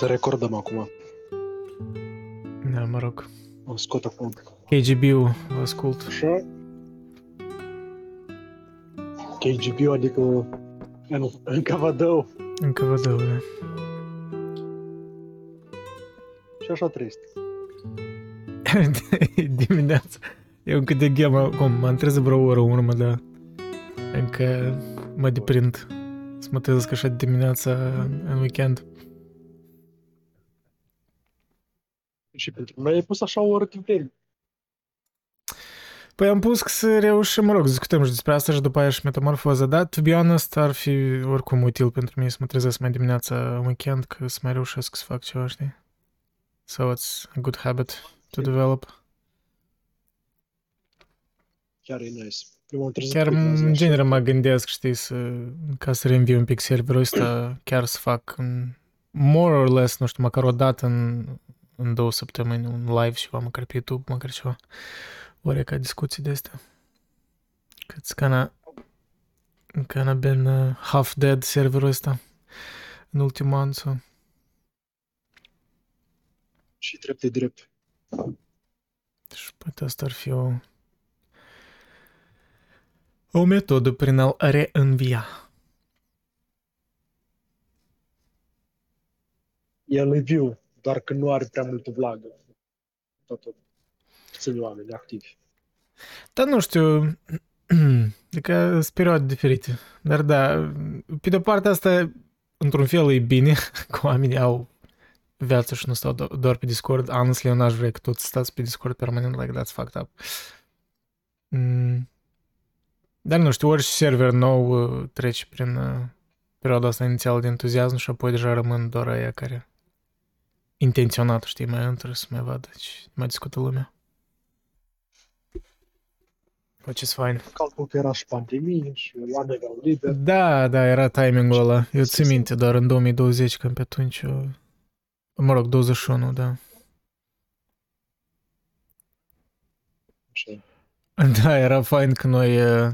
să recordăm acum. Da, mă rog. O scot acum. KGB-ul, vă ascult. Așa. KGB, adică în, în Cavadău. Încă vă dau, da. Și așa trăiește. dimineața. Eu încă de ghea, cum, mă trezit vreo oră, urmă, dar încă mă deprind să mă trezesc așa dimineața în weekend. Și pentru noi ai pus așa o oră timp Păi am pus că să reușim, mă rog, discutăm și despre asta și după aia și metamorfoza, dar, to be honest, ar fi oricum util pentru mine să mă trezesc mai dimineața în weekend, că să mai reușesc să fac ceva, știi? So it's a good habit to develop. Chiar e nice. Eu m-am trezit Chiar cu azi, în așa. genere mă gândesc, știi, să, ca să reînviu un pic serverul ăsta, chiar să fac în, more or less, nu știu, măcar o dată în, în două săptămâni, un live ceva, măcar pe YouTube, măcar ceva. Ori ca discuții de astea. Că it's kinda, kinda been uh, half dead serverul ăsta în ultimul an, so. Și drept de drept. Deci poate asta ar fi o o metodă prin a-l reînvia. El e viu, doar că nu are prea multă vlagă. Tot sunt oameni activi. Dar nu știu, adică sunt perioade diferite. Dar da, pe de partea asta, într-un fel e bine că oamenii au viață și nu stau do- doar pe Discord. Honestly, eu n-aș vrea că toți stați pe Discord permanent, like that's fucked up. Mm. Dar nu știu, orice server nou uh, trece prin uh, perioada asta inițială de entuziasm și apoi deja rămân doar aia care intenționat, știi, mai intră să mai vadă și mai discută lumea. Which is fine. Calcul că era și pandemie și oamenii erau liberi. Da, da, era timingul ăla. Eu țin minte, doar în 2020, când pe atunci... uh, Mă rog, 21, da. Așa. Da, era fain că noi uh,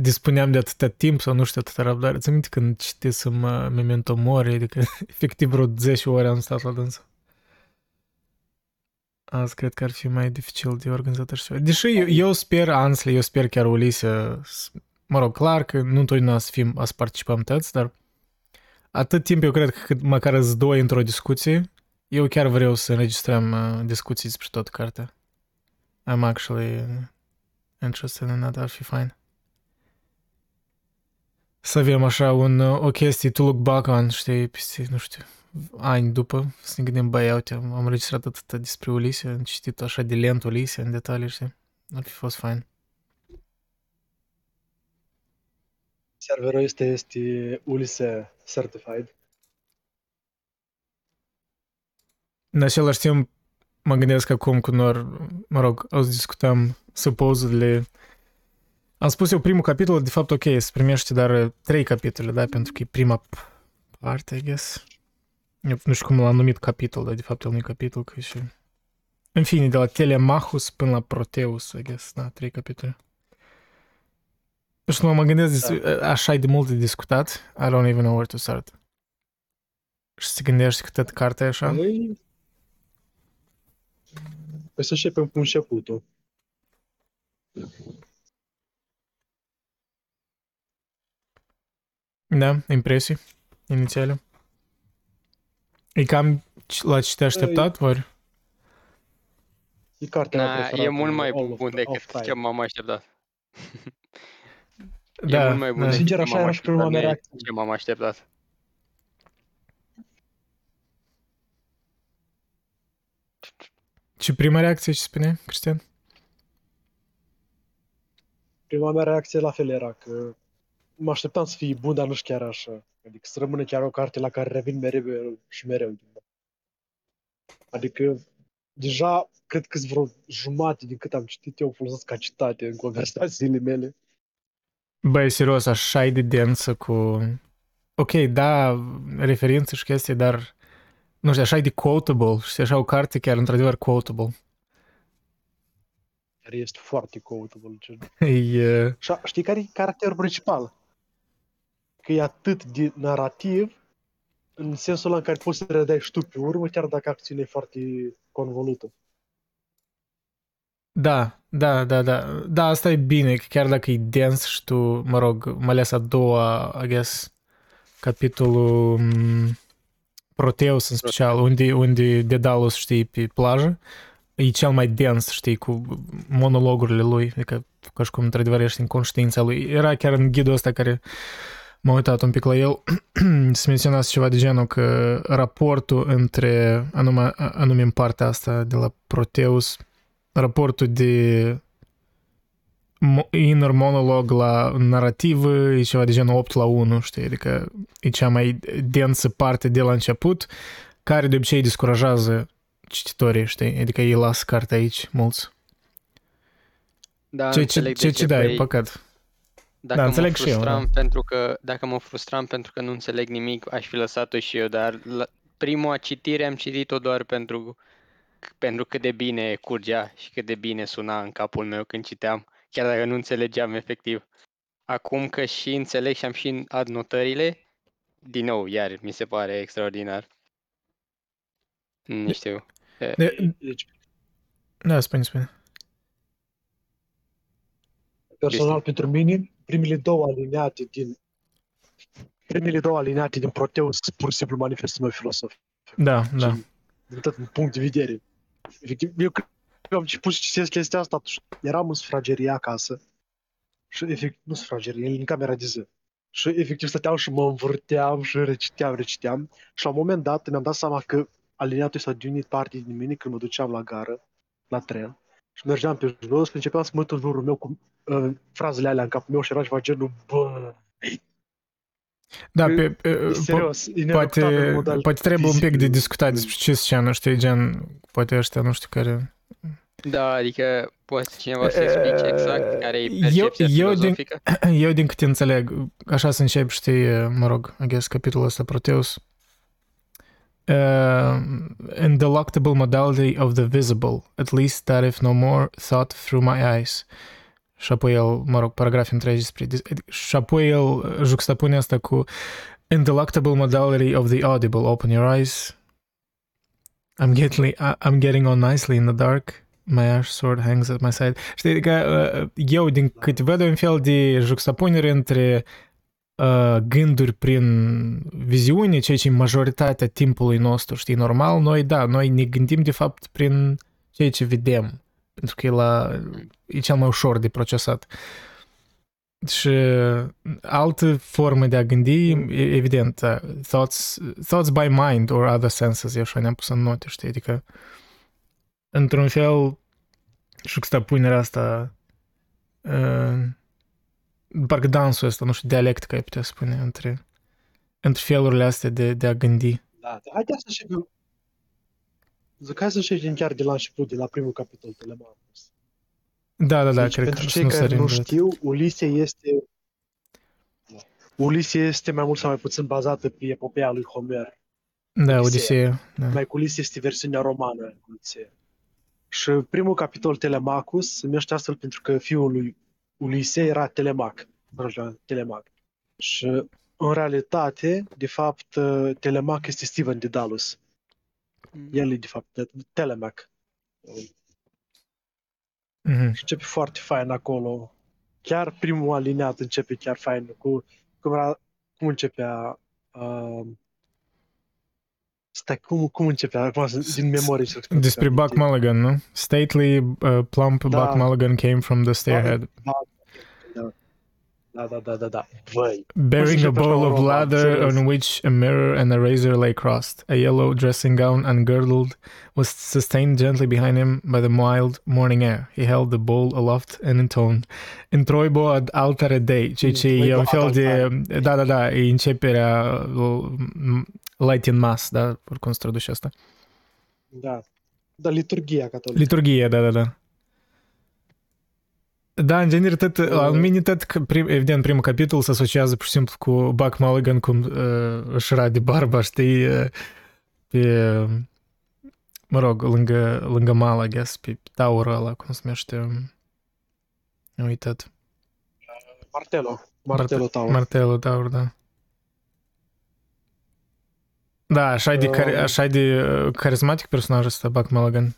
dispuneam de atâta timp sau nu știu atâta răbdare. Ți minte când citisem uh, Memento Mori, adică efectiv vreo 10 ore am stat la dânsă. Azi cred că ar fi mai dificil de organizat așa ceva. Deși eu, eu sper, honestly, eu sper chiar Ulise, s- mă rog, clar că nu întotdeauna să fim, să participăm toți, dar atât timp eu cred că cât măcar îți doi într-o discuție, eu chiar vreau să înregistrăm uh, discuții despre tot cartea. I'm actually interested in that, ar fi fine. Să avem așa un, uh, o chestie to look back on, știi, peste, nu știu, ani după, să ne gândim, băi, uite, am am înregistrat atât despre Ulise, am citit așa de lent Ulise în detalii, știi? Ar fi fost fain. Serverul este, este Ulise Certified. În același timp, mă gândesc acum cu nor, mă rog, o să discutăm supposedly am spus eu primul capitol, de fapt, ok, se primește dar uh, trei capitole, da, pentru că e prima p- parte, I guess. Eu nu știu cum l-am numit capitol, dar de fapt el nu e capitol, că e și... În fine, de la Telemachus până la Proteus, I guess, da, trei capitole. Nu știu, mă gândesc, da. așa e de mult de discutat, I don't even know where to start. Și se gândește că tot cartea e așa? Noi... Păi să începem cu începutul. Da, impresii inițiale. E cam c- la ce te-ai așteptat, ori? E cartea mea Na, preferată e mult mai all of- bun of decât time. ce m-am așteptat. e Da, mult mai bun da. decât Sincer, ce așa m-am era și prima așteptat, mea nu e reacție. Ce m-am așteptat. Și prima reacție ce spune, Cristian? Prima mea reacție la fel era că mă așteptam să fie bun, dar nu știu chiar așa. Adică să rămână chiar o carte la care revin mereu și mereu. Adică deja cred că vreo jumate din cât am citit eu folosesc ca citate în conversațiile mele. Băi, serios, așa e de densă cu... Ok, da, referințe și chestii, dar nu știu, așa e de quotable, și așa o carte chiar într-adevăr quotable. Care este foarte quotable. Gen. E, uh, Și a- știi care e caracterul principal? Că e atât de narrativ În sensul ăla în care poți să redai și tu pe urmă, chiar dacă acțiunea e foarte convolută. Da, da, da, da. Da, asta e bine, că chiar dacă e dens și tu, mă rog, mai ales a doua, I guess, capitolul m, Proteus în special, unde, unde Dedalus, știi, pe plajă, e cel mai dens, știi, cu monologurile lui, adică ca și cum într-adevăr ești în conștiința lui. Era chiar în ghidul ăsta care m-a uitat un pic la el, se menționase ceva de genul că raportul între, anume, anume în partea asta de la Proteus, raportul de mo- inner monolog la narrativă e ceva de genul 8 la 1, știi? Adică e cea mai densă parte de la început, care de obicei descurajează cititorii, știi? Adică ei lasă cartea aici, mulți. Da, Ce, ce, înțeleg ce, de ce da, e băi, păcat. Dacă Da, mă înțeleg și eu, frustram pentru că, dacă mă frustram pentru că nu înțeleg nimic, aș fi lăsat-o și eu, dar la prima citire am citit-o doar pentru, pentru cât de bine curgea și cât de bine suna în capul meu când citeam, chiar dacă nu înțelegeam efectiv. Acum că și înțeleg și am și adnotările, din nou, iar mi se pare extraordinar. Nu știu. E, De, Deci, da, spune, spune. personal, Cristi. pentru mine, primele două alineate din primele două alineate din Proteus pur și simplu manifestă meu filosof. Da, da. Și din tot un punct de vedere. Efectiv, eu cred că am început să citesc chestia asta, atunci eram în sufragerie acasă și efectiv, nu sufragerie, în camera de zi. Și efectiv stăteam și mă învârteam și reciteam, reciteam și la un moment dat mi-am dat seama că alineatul ăsta de unit parte din mine când mă duceam la gară, la tren și mergeam pe jos și începeam să mă uit în jurul meu cu uh, frazele alea în capul meu și era ceva genul bă, Da, E- pe, pe, e po- serios, e poate, nereputat în modal poate trebuie un pic de fizic. discutat despre ce scenă, știi, gen, poate ăștia, nu știu care... Da, adică poate cineva să explice exact care e Eu- percepția eu din- filozofică? Eu din câte înțeleg, așa să încep, știi, mă rog, I guess, capitolul ăsta Proteus. Uh, in the lockable modality of the visible, at least that if no more thought through my eyes. Și mă rog, paragraf întregi despre... el juxtapune asta cu In the lockable modality of the audible, open your eyes. I'm getting, I'm getting on nicely in the dark. My ash sword hangs at my side. Știi, adică uh, eu din câte văd un fel de juxtapunere între uh, gânduri prin viziune, ceea ce e majoritatea timpului nostru, știi, normal, noi, da, noi ne gândim de fapt prin ceea ce vedem, pentru că e, la, e cel mai ușor de procesat. Și altă formă de a gândi, e- evident, da, thoughts, thoughts by mind or other senses, eu așa ne-am pus în note, știi, adică într-un fel juxtapunerea asta uh, parcă dansul ăsta, nu știu, dialectica ai putea spune între, între felurile astea de, de a gândi. Da, da. Haideți să începem. Zic, hai să începem chiar de la început, de la primul capitol, Telemachus. Da, da, da, deci, cred pentru că cei nu care sărim nu direct. știu, Ulise este Ulise este mai mult sau mai puțin bazată pe epopeea lui Homer. Da, Odiseea. Odiseea. Da. Mai cu Ulise este versiunea romană a Odiseea. Și primul capitol, Telemachus, se numește astfel pentru că fiul lui Ulise era Telemac. Telemac. Și în realitate, de fapt, Telemac este Steven Dedalus. El e, de fapt, Telemac. Mhm. Și începe foarte fain acolo. Chiar primul aliniat începe chiar fain cu cum, era, cum începea uh, Stai, cum, cum începea? Acum, din memorie să Despre Buck Mulligan, nu? Stately, uh, plump Da. Buck Mulligan came from the stairhead. Da, da, da, da, da. Băi. Bearing a bowl of lather on which a mirror and a razor lay crossed. A yellow dressing gown ungirdled was sustained gently behind him by the mild morning air. He held the bowl aloft and intoned, Introibo ad altare Dei, ceea ce e Introibo un fel de... Da, da, da, e începerea uh, Latin Mass, da? Oricum se traduce asta. Da. Da, liturgia catolică. Liturghie, da, da, da. Da, în genere, tot, la mine tot, că prim, evident, primul capitol se asociază pur și simplu cu Buck Mulligan, cum uh, își rade barba, știi, uh, pe, mă rog, lângă, lângă mal, I guess, pe taură ăla, cum se numește, am uitat, Martelo. Martelo Tower. martelul taur, da. Da, așa de, care, Um. așa de uh, carismatic personajul ăsta, Buck Mulligan.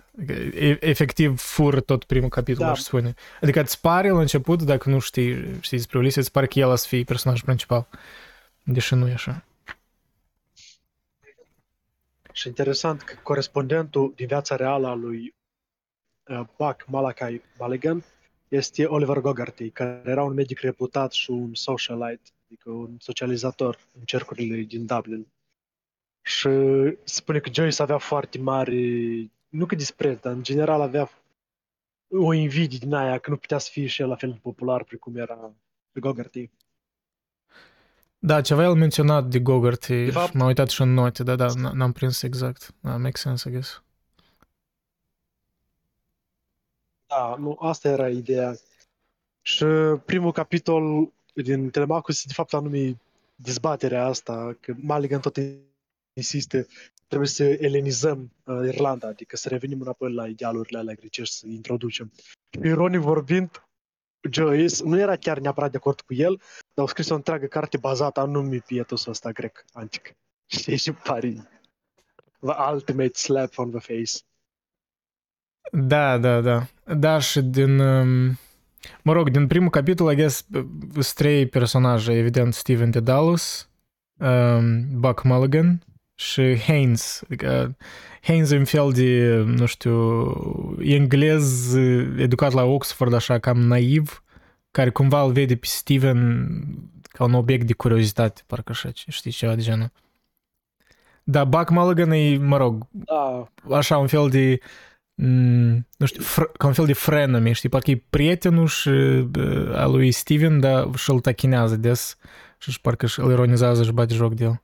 E, efectiv fură tot primul capitol, Da. aș spune. Adică îți pare la început, dacă nu știi, știi despre Ulysses, îți pare că el o să fie personajul principal. Deși nu e așa. Și interesant că corespondentul din viața reală a lui uh, Buck Malachi Mulligan este Oliver Gogarty, care era un medic reputat și un socialite, adică un socializator în cercurile din Dublin. Și spune că Joyce avea foarte mare, nu că dispreț, dar în general avea o invidie din aia că nu putea să fie și el la fel de popular precum era Gogarty. Da, ceva el menționat de Gogarty De fapt- și m-am uitat și în note, da, da, n- n-am prins exact. Da, make sense, I guess. Da, nu, asta era ideea. Și primul capitol din Telemachus, de fapt, anume dezbaterea asta, că Mulligan tot insiste, trebuie să elenizăm uh, Irlanda, adică să revenim înapoi la idealurile alea grecești, să introducem. Și ironic vorbind, Joyce nu era chiar neapărat de acord cu el, dar au scris o întreagă carte bazată anume pe etosul ăsta grec, antic. Știi, și pare the ultimate slap on the face. Da, da, da. Da, și din... um, Mă rog, din primul capitol, I guess, sunt trei personaje, evident, Steven Dedalus, um, Buck Mulligan și Haynes. Adică Haynes e un fel de, nu știu, englez educat la Oxford, așa cam naiv, care cumva îl vede pe Steven ca un obiect de curiozitate, parcă așa, știi, ceva de genul. Da, Buck Mulligan e, mă rog, Da, așa un fel de mm, nu știu, fr- ca un fel de frenemy, știi, parcă e prietenul și uh, a lui Steven, dar și îl tachinează des și și parcă și îl ironizează și bate joc de el.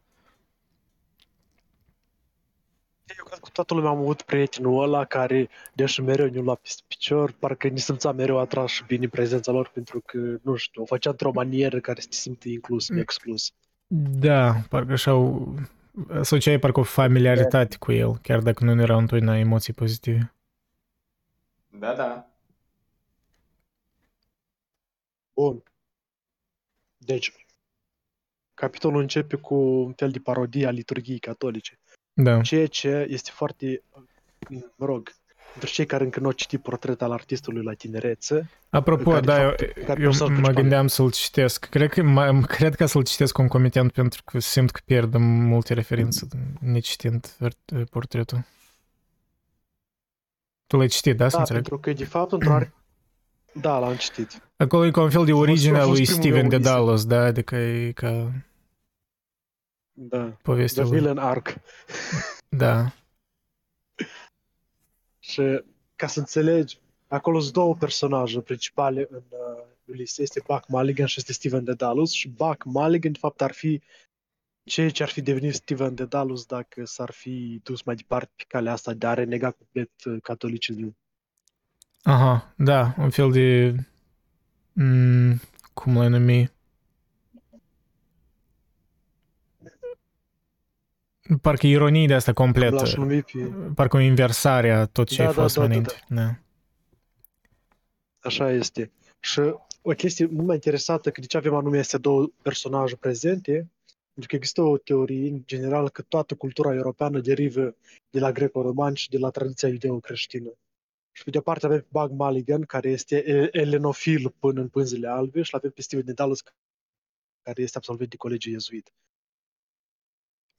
Eu cred că toată lumea am avut prietenul ăla care, deși mereu ne-a luat peste picior, parcă ni simțea mereu atras și bine prezența lor pentru că, nu știu, o făcea într-o manieră care să te simți inclus, Mm. exclus. Da, parcă așa au asociai parcă o familiaritate cu el, chiar dacă nu erau întotdeauna emoții pozitive. Da, da. Bun. Deci, capitolul începe cu un fel de parodie a liturgiei catolice, Da. ceea ce este foarte, mă rog, pentru cei care încă nu au citit portret al artistului la tinerețe, Apropo, Care, de da, fapt, eu, care eu personaj mă principal? gândeam să-l citesc. Cred că, mă, cred că să-l citesc concomitent pentru că simt că pierd multe referințe necitind vert- portretul. Tu l-ai citit, da, să da, înțeleg? pentru că, de fapt, într-o ar... Da, l-am citit. Acolo e ca un fel de fost- origine a a fost lui primul Steven meu Dedalus, da? Adică e ca Da. povestea The lui. Villain Arc. Da. Și ca să înțelegi, acolo sunt două personaje principale în uh, Ulysses. Este Buck Mulligan și este Steven Dedalus. Și Buck Mulligan, de fapt, ar fi ceea ce ar fi devenit Steven Dedalus dacă s-ar fi dus mai departe pe calea asta de a renega complet uh, catolicismul. Aha, da, un fel de... Mm, cum l-ai numi? Parcă ironie de asta completă. L-aș numi pe... Parcă o inversare a tot ce Da, a da, fost da, mai da, înainte. Da. Așa este. Și o chestie mult mai interesată, că de ce avem anume aceste două personaje prezente, pentru că există o teorie în general că toată cultura europeană derivă de la greco-romani și de la tradiția iudeo-creștină. Și pe de o parte avem pe Bug Mulligan, care este e- elenofil până în pânzele albe, și l avem pe Steven Dedalus, care este absolvent de colegiu iezuit.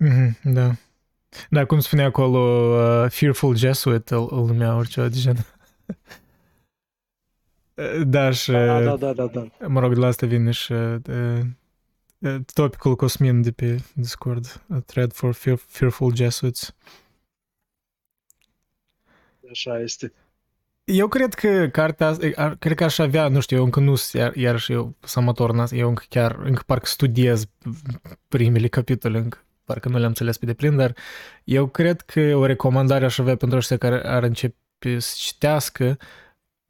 Mhm, da. Da, cum spunea acolo, uh, Fearful Jesuit îl, îl numea orice de gen. da, și... Da, da, da, da, da. Mă rog, de la asta vine și uh, uh, topicul Cosmin de pe Discord, a thread for fear, Fearful Jesuits. Așa este. Eu cred că cartea asta, ar- cred că aș avea, nu știu, eu încă nu sunt iar, iarăși eu sunt amator, în asta, eu încă chiar, încă parcă studiez primele capitole, încă parcă nu le-am înțeles pe deplin, dar eu cred că o recomandare aș avea pentru ăștia care ar începe să citească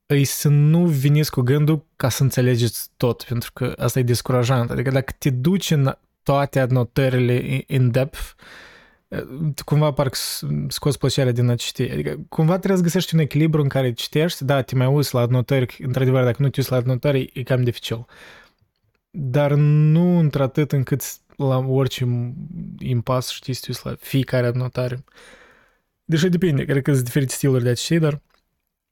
îi să nu veniți cu gândul ca să înțelegeți tot, pentru că asta e descurajant. Adică dacă te duci în toate anotările in depth, cumva parcă s- scoți plăcerea din a citi. Adică cumva trebuie să găsești un echilibru în care citești, da, te mai uiți la anotări, într-adevăr, dacă nu te uiți la anotări, e cam dificil. Dar nu într-atât încât la orice impas, știi, să te uiți la fiecare adnotare. Deși depinde, cred că sunt diferite stiluri de a citi, dar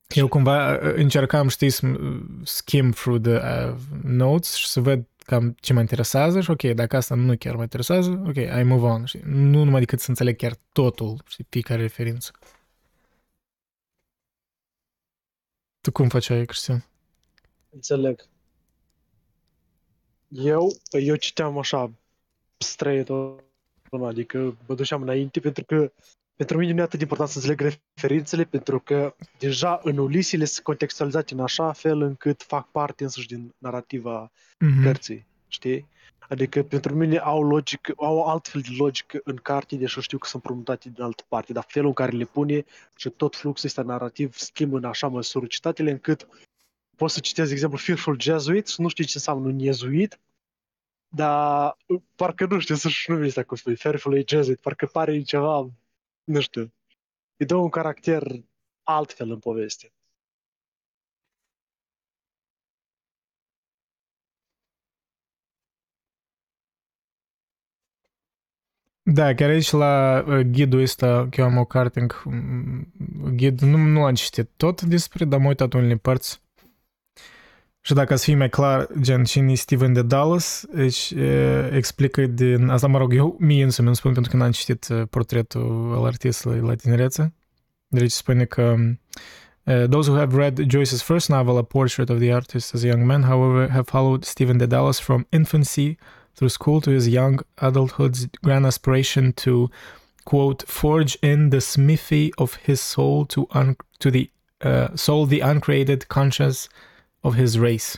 eu cumva uh, încercam, știi, să uh, skim through the uh, notes și să văd cam ce mă interesează și ok, dacă asta nu chiar mă interesează, ok, I move on, știi? Nu numai decât să înțeleg chiar totul, știi, fiecare referință. Tu cum faceai, Cristian? Înțeleg. Eu, eu citeam așa, straight adică mă duceam înainte pentru că pentru mine nu e atât de important să înțeleg referințele, pentru că deja în Ulisile sunt contextualizate în așa fel încât fac parte însuși din narativa Mhm. cărții, știi? Adică pentru mine au logic, au altfel de logică în carte, deși eu știu că sunt promutate din altă parte, dar felul în care le pune și tot fluxul ăsta narrativ schimbă în așa măsură citatele încât poți să citezi, de exemplu, Fearful Jesuit și nu știi ce înseamnă un jezuit, dar parcă nu știu să-și nume ăsta cum spui, Fearful Jesuit, parcă pare ceva, nu știu, îi dă un caracter altfel în poveste. Da, chiar aici la uh, ghidul ăsta, că eu am o carte încă, mm, ghid, nu, nu am citit tot despre, dar am uitat unele părți. Și dacă să fie mai clar, gen, cine Steven de Dallas, deci e, explică din, asta mă rog, eu mie însumi îmi spun pentru că n-am citit uh, portretul al artistului la tinerețe. Deci spune că uh, those who have read Joyce's first novel, A Portrait of the Artist as a Young Man, however, have followed Stephen de Dallas from infancy through school to his young adulthood's grand aspiration to quote forge in the smithy of his soul to un- to the uh, soul the uncreated conscience of his race.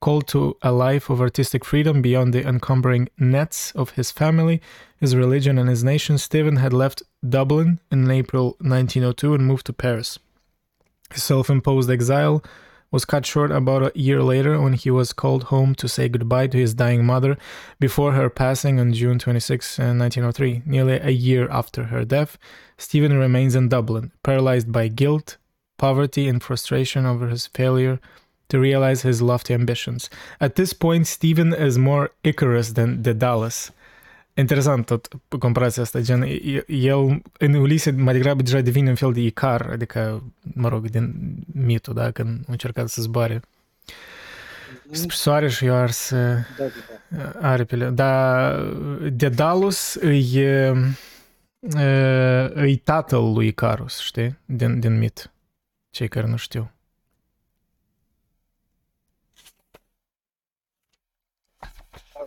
Called to a life of artistic freedom beyond the encumbering nets of his family his religion and his nation. Stephen had left dublin in april 1902 and moved to paris. His self-imposed exile was cut short about a year later when he was called home to say goodbye to his dying mother before her passing on June 26, uh, 1903. Nearly a year after her death, Stephen remains in Dublin, paralyzed by guilt, poverty, and frustration over his failure to realize his lofty ambitions. At this point, Stephen is more Icarus than Daedalus. Interesant tot comparația asta, gen, e- el în Ulise mai degrabă deja devine un fel de Icar, adică, mă rog, din mitul, da, când a încercat să zboare spre soare și eu ars uh, Da, da, da. aripile. Dar Dedalus îi, e, îi tatăl lui Icarus, știi? Din, din mit. Cei care nu știu.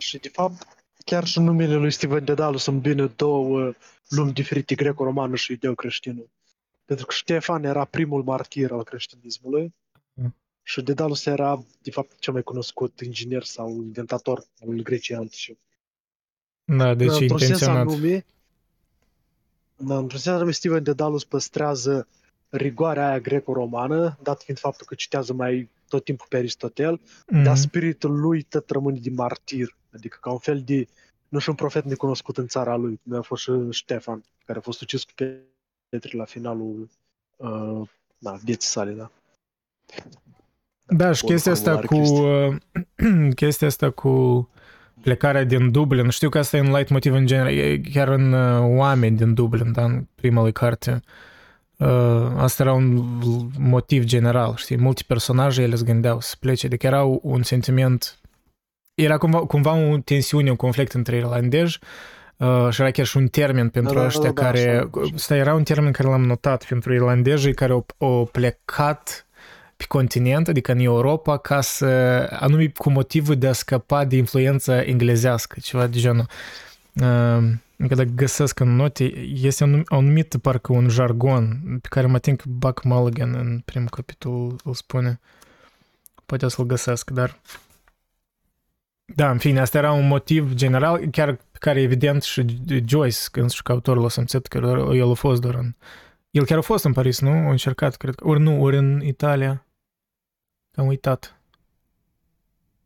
Și de fapt, chiar și în numele lui Steven Dedalus îmbină două lumi diferite, greco-romană și ideo-creștină. Pentru că Ștefan era primul martir al creștinismului Mm. și Dedalus era, de fapt, cel mai cunoscut inginer sau inventator al Greciei antice. Da, deci într-un sens intenționat. anume, da, într-un sens anume, Steven Dedalus păstrează rigoarea aia greco-romană, dat fiind faptul că citează mai tot timpul pe Aristotel, Mhm. dar spiritul lui tot rămâne de martir, adică ca un fel de, nu știu, un profet necunoscut în țara lui, cum a fost și Ștefan, care a fost ucis cu pietre la finalul uh, da, vieții sale, da. Da, și o chestia asta cu formulare uh, chestia asta cu plecarea din Dublin. Știu că asta e un light motiv în general, e chiar în uh, oameni din Dublin, da, în prima lui carte. Uh, asta era un motiv general, știi? Multe personaje ele se gândeau să plece, adică era un sentiment era cumva, cumva o tensiune, un conflict între irlandezi uh, și era chiar și un termen pentru Da, da, ăștia da, da, care... așa, așa. Ăsta era un termen care l-am notat pentru irlandezii care au, au plecat pe continent, adică în Europa, ca să, anume cu motivul de a scăpa de influența englezească, ceva de genul. Uh, Încă dacă găsesc în note, este un, un numit parcă un jargon pe care mă tin că Buck Mulligan în primul capitol îl spune. Poate o să-l găsesc, dar... Da, în fine, asta era un motiv general, chiar pe care evident și Joyce, când și că autorul a simțit că el a fost doar în... El chiar a fost în Paris, nu? A încercat, cred că. Ori nu, ori în Italia. Am uitat.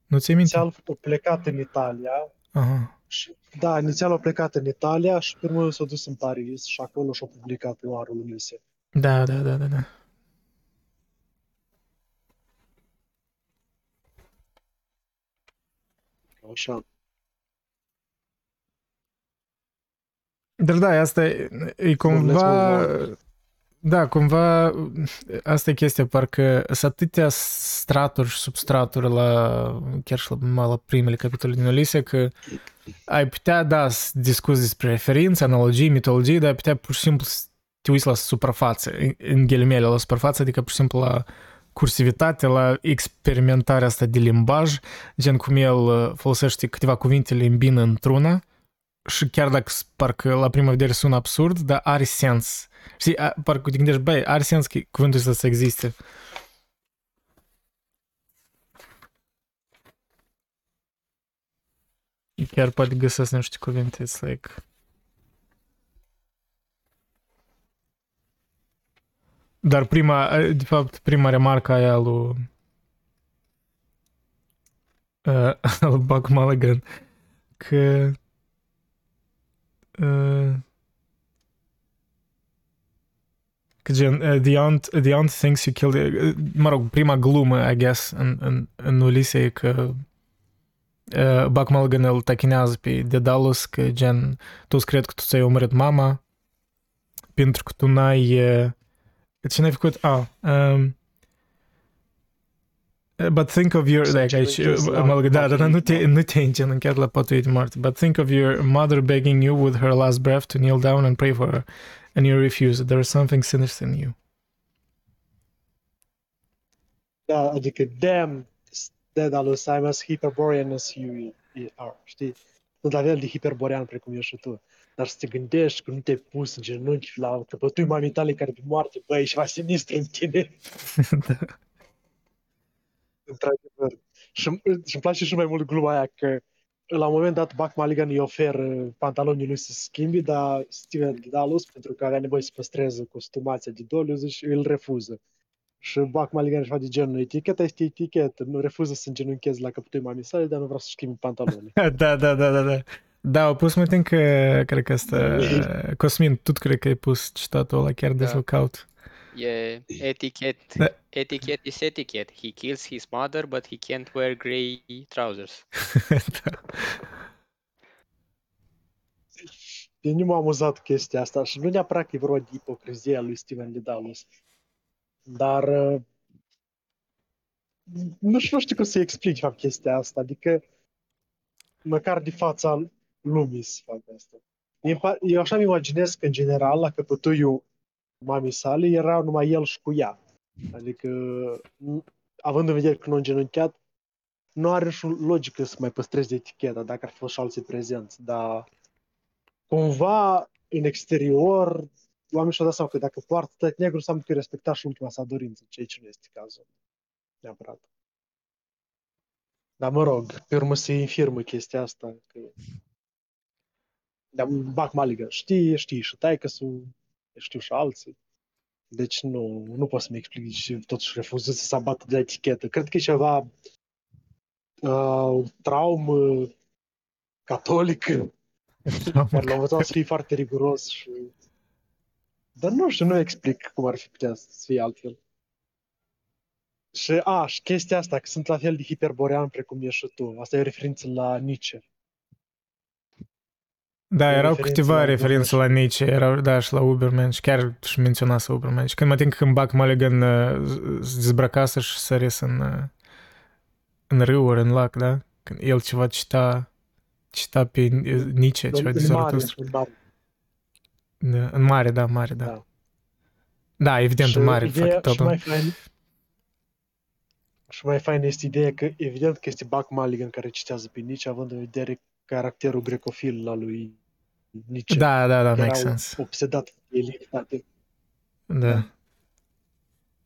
Nu ți-ai minte? Inițial a plecat în Italia, Aha. și, da, inițial a plecat în Italia și pe urmă s-a dus în Paris și acolo și-a publicat Noarul Ulise. Da, da, da, da, da. Așa. Dar da, asta e, e cumva... Da, cumva asta e chestia, parcă sunt atâtea straturi și substraturi la, chiar și la, la primele capitole din Ulise, că ai putea, da, să discuți despre referințe, analogii, mitologii, dar ai putea pur și simplu să te uiți la suprafață, în ghilimele, la suprafață, adică pur și simplu la cursivitate, la experimentarea asta de limbaj, gen cum el uh, folosește câteva cuvinte, le îmbină într-una și chiar dacă parcă la prima vedere sună absurd, dar are sens. Știi, a, parcă te gândești, băi, are sens că cuvântul ăsta să existe. Chiar poate găsesc niște cuvinte, it's like... Dar prima, de fapt, prima remarcă aia lui uh, lui Buck Mulligan că uh, că gen, uh, the, aunt, the aunt thinks you killed uh, mă rog, prima glumă, I guess, în, în, în Ulise e că uh, Buck Mulligan îl tachinează pe Dedalus că gen, tu cred că tu ți-ai omorât mama pentru că tu n-ai uh, ce n-ai făcut? Ah, um, But think of your, like, aici, mă da, dar nu te, nu te îngenunchiat la patul de moarte. But think of your mother begging you with her last breath to kneel down and pray for her, and you refuse. There is something sinister in you. Da, adică damn, Daedalus, I'm as Hyperborean as you are, știi? Sunt la fel de hiperborean precum ești și tu. Dar să te gândești că nu te-ai pus în genunchi la căpătui mamii tale care pe moarte, băi, e ceva sinistru în tine. da. Într-adevăr. Și, și îmi place și mai mult gluma aia că la un moment dat Buck Mulligan îi oferă pantalonii lui să schimbi, dar Steven Dallas, pentru că avea nevoie să păstreze costumația de Dolius, și îl refuză. Și Buck Mulligan își face genul, eticheta este etichetă, nu refuză să îngenunchezi la căpătui mamii sale, dar nu vreau să schimbi pantalonii. da, da, da, da, da. Da, au pus mai că, cred că asta, Cosmin, tu cred că ai pus citatul ăla chiar Da. de să caut. E etichet. Da. Etiquette is etiquette. He kills his mother, but he can't wear grey trousers. da. Pe mine m-a amuzat chestia asta și nu neapărat că e vorba de ipocrizia lui Steven Dedalus, dar uh, nu știu, nu știu cum să explic de fapt chestia asta, adică măcar de fața lumii să fac asta. Eu, eu așa mi imaginez că în general la căpătâiul mamii sale era numai el și cu ea. Adică, n- având în vedere că nu a îngenunchiat, nu are și logică să mai păstreze eticheta dacă ar fi fost și alții prezenți, dar cumva în exterior oamenii și-au dat seama că dacă poartă tăt negru înseamnă că respecta și ultima sa dorință, ceea ce nu este cazul. Neapărat. Dar mă rog, pe urmă se infirmă chestia asta. Că... Dar Buck Mulligan știe, știe și taică știu și alții. Deci nu, nu pot să-mi explic și totuși refuză să se abată de la etichetă. Cred că e ceva uh, traumă catolică care l-a învățat să fie foarte riguros și... Dar nu știu, nu explic cum ar fi putea să fie altfel. Și, a, și chestia asta, că sunt la fel de hiperborean precum ești și tu. Asta e o referință la Nietzsche. Da, E erau referință câteva la referințe la Nietzsche, erau, da, și la Uberman, și chiar și menționase Uberman. Și când mă ating când Buck Mulligan uh, se dezbrăcase și săris în, uh, în râu ori în lac, da? Când el ceva cita, cita pe uh, Nietzsche, ceva de în mare, Zaratustra. în mare. Da, în mare, da, mare, da. Da. Da, evident, Și în mare, ideea- fac și tot. mai fain, și mai fain este ideea că evident că este Buck Mulligan care citează pe Nietzsche, având în vedere caracterul grecofil al lui Nietzsche. Da, da, da, Era makes sense. obsedat de elitate. Da.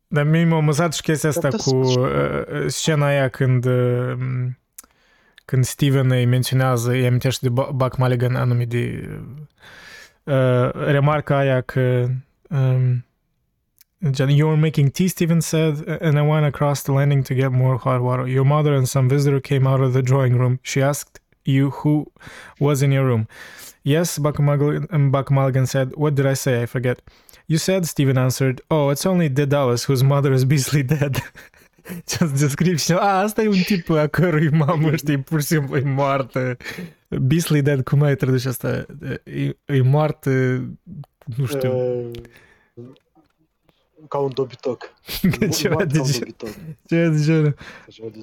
Dar mie m-a amuzat și chestia asta Dar cu uh, uh, scena aia când uh, când Steven îi menționează, îi amintește de Bu- Buck Mulligan anume de uh, remarca aia că um, gen, You were making tea, Steven said, and I went across the landing to get more hot water. Your mother and some visitor came out of the drawing room. She asked you who was in your room. Yes, Buck Mulligan, Buck Mulligan said, What did I say? I forget. You said, Steven answered, Oh, it's only Daedalus, whose mother is beastly dead. Just description. A, asta e un tip a cărui mamă, știi, pur și simplu e moartă. Beastly Dead, cum ai traduce asta? E, e moarte, nu știu, Uh, ca un dobitoc. ceva Moarte de ca un gen- dobitoc. Genul. Ceva de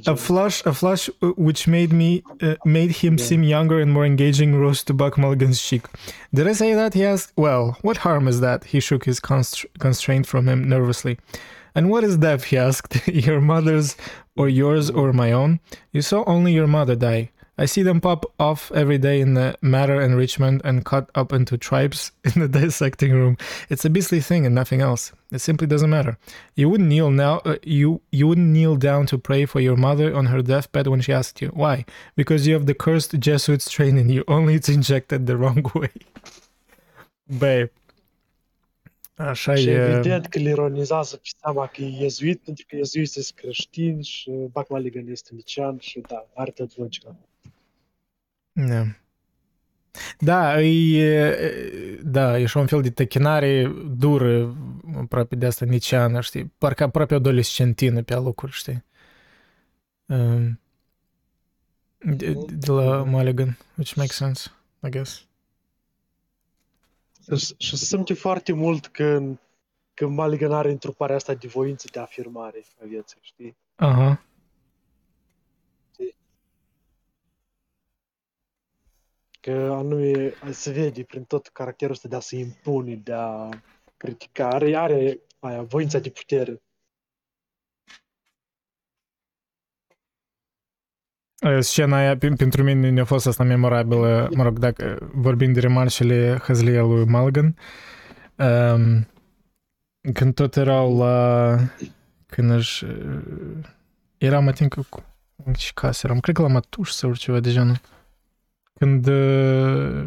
A flush, a flush uh, which made me uh, made him Yeah. seem younger and more engaging rose to Buck Mulligan's cheek. Did I say that? He asked. Well, what harm is that? He shook his constr- constraint from him nervously. And what is death? He asked. your mother's, or yours, or my own? You saw only your mother die. I see them pop off every day in the matter enrichment and cut up into tribes in the dissecting room. It's a beastly thing and nothing else. It simply doesn't matter. You wouldn't kneel now. Uh, you you wouldn't kneel down to pray for your mother on her deathbed when she asked you why. Because you have the cursed Jesuit strain in you. Only it's injected the wrong way. Băi, așa Și e... evident că îl ironizează pe seama că e iezuit, pentru că iezuit sunt creștini și Buck Mulligan este nician și da, are tot logica. Da. Da, e, da, e așa un fel de tăchinare dură, aproape de asta niciană, știi? Parcă aproape adolescentină pe alocuri, știi? Um, de, de la Mulligan, which makes sense, I guess. Și, și se simte foarte mult când, când Mulligan are întruparea asta de voință de afirmare a vieții, știi? Aha. Că anume se vede prin tot caracterul ăsta de a se impune, de a critica, are, are aia, voința de putere. Uh, Scena aia pe- pentru mine ne-a fost asta memorabilă, mă rog, dacă vorbim de remarșele hăzlie lui Mulligan, um, când tot erau la... când își... uh, Eram, ating, cu... în ce casă eram? Cred că la mătuș sau ceva de genul. Când... uh,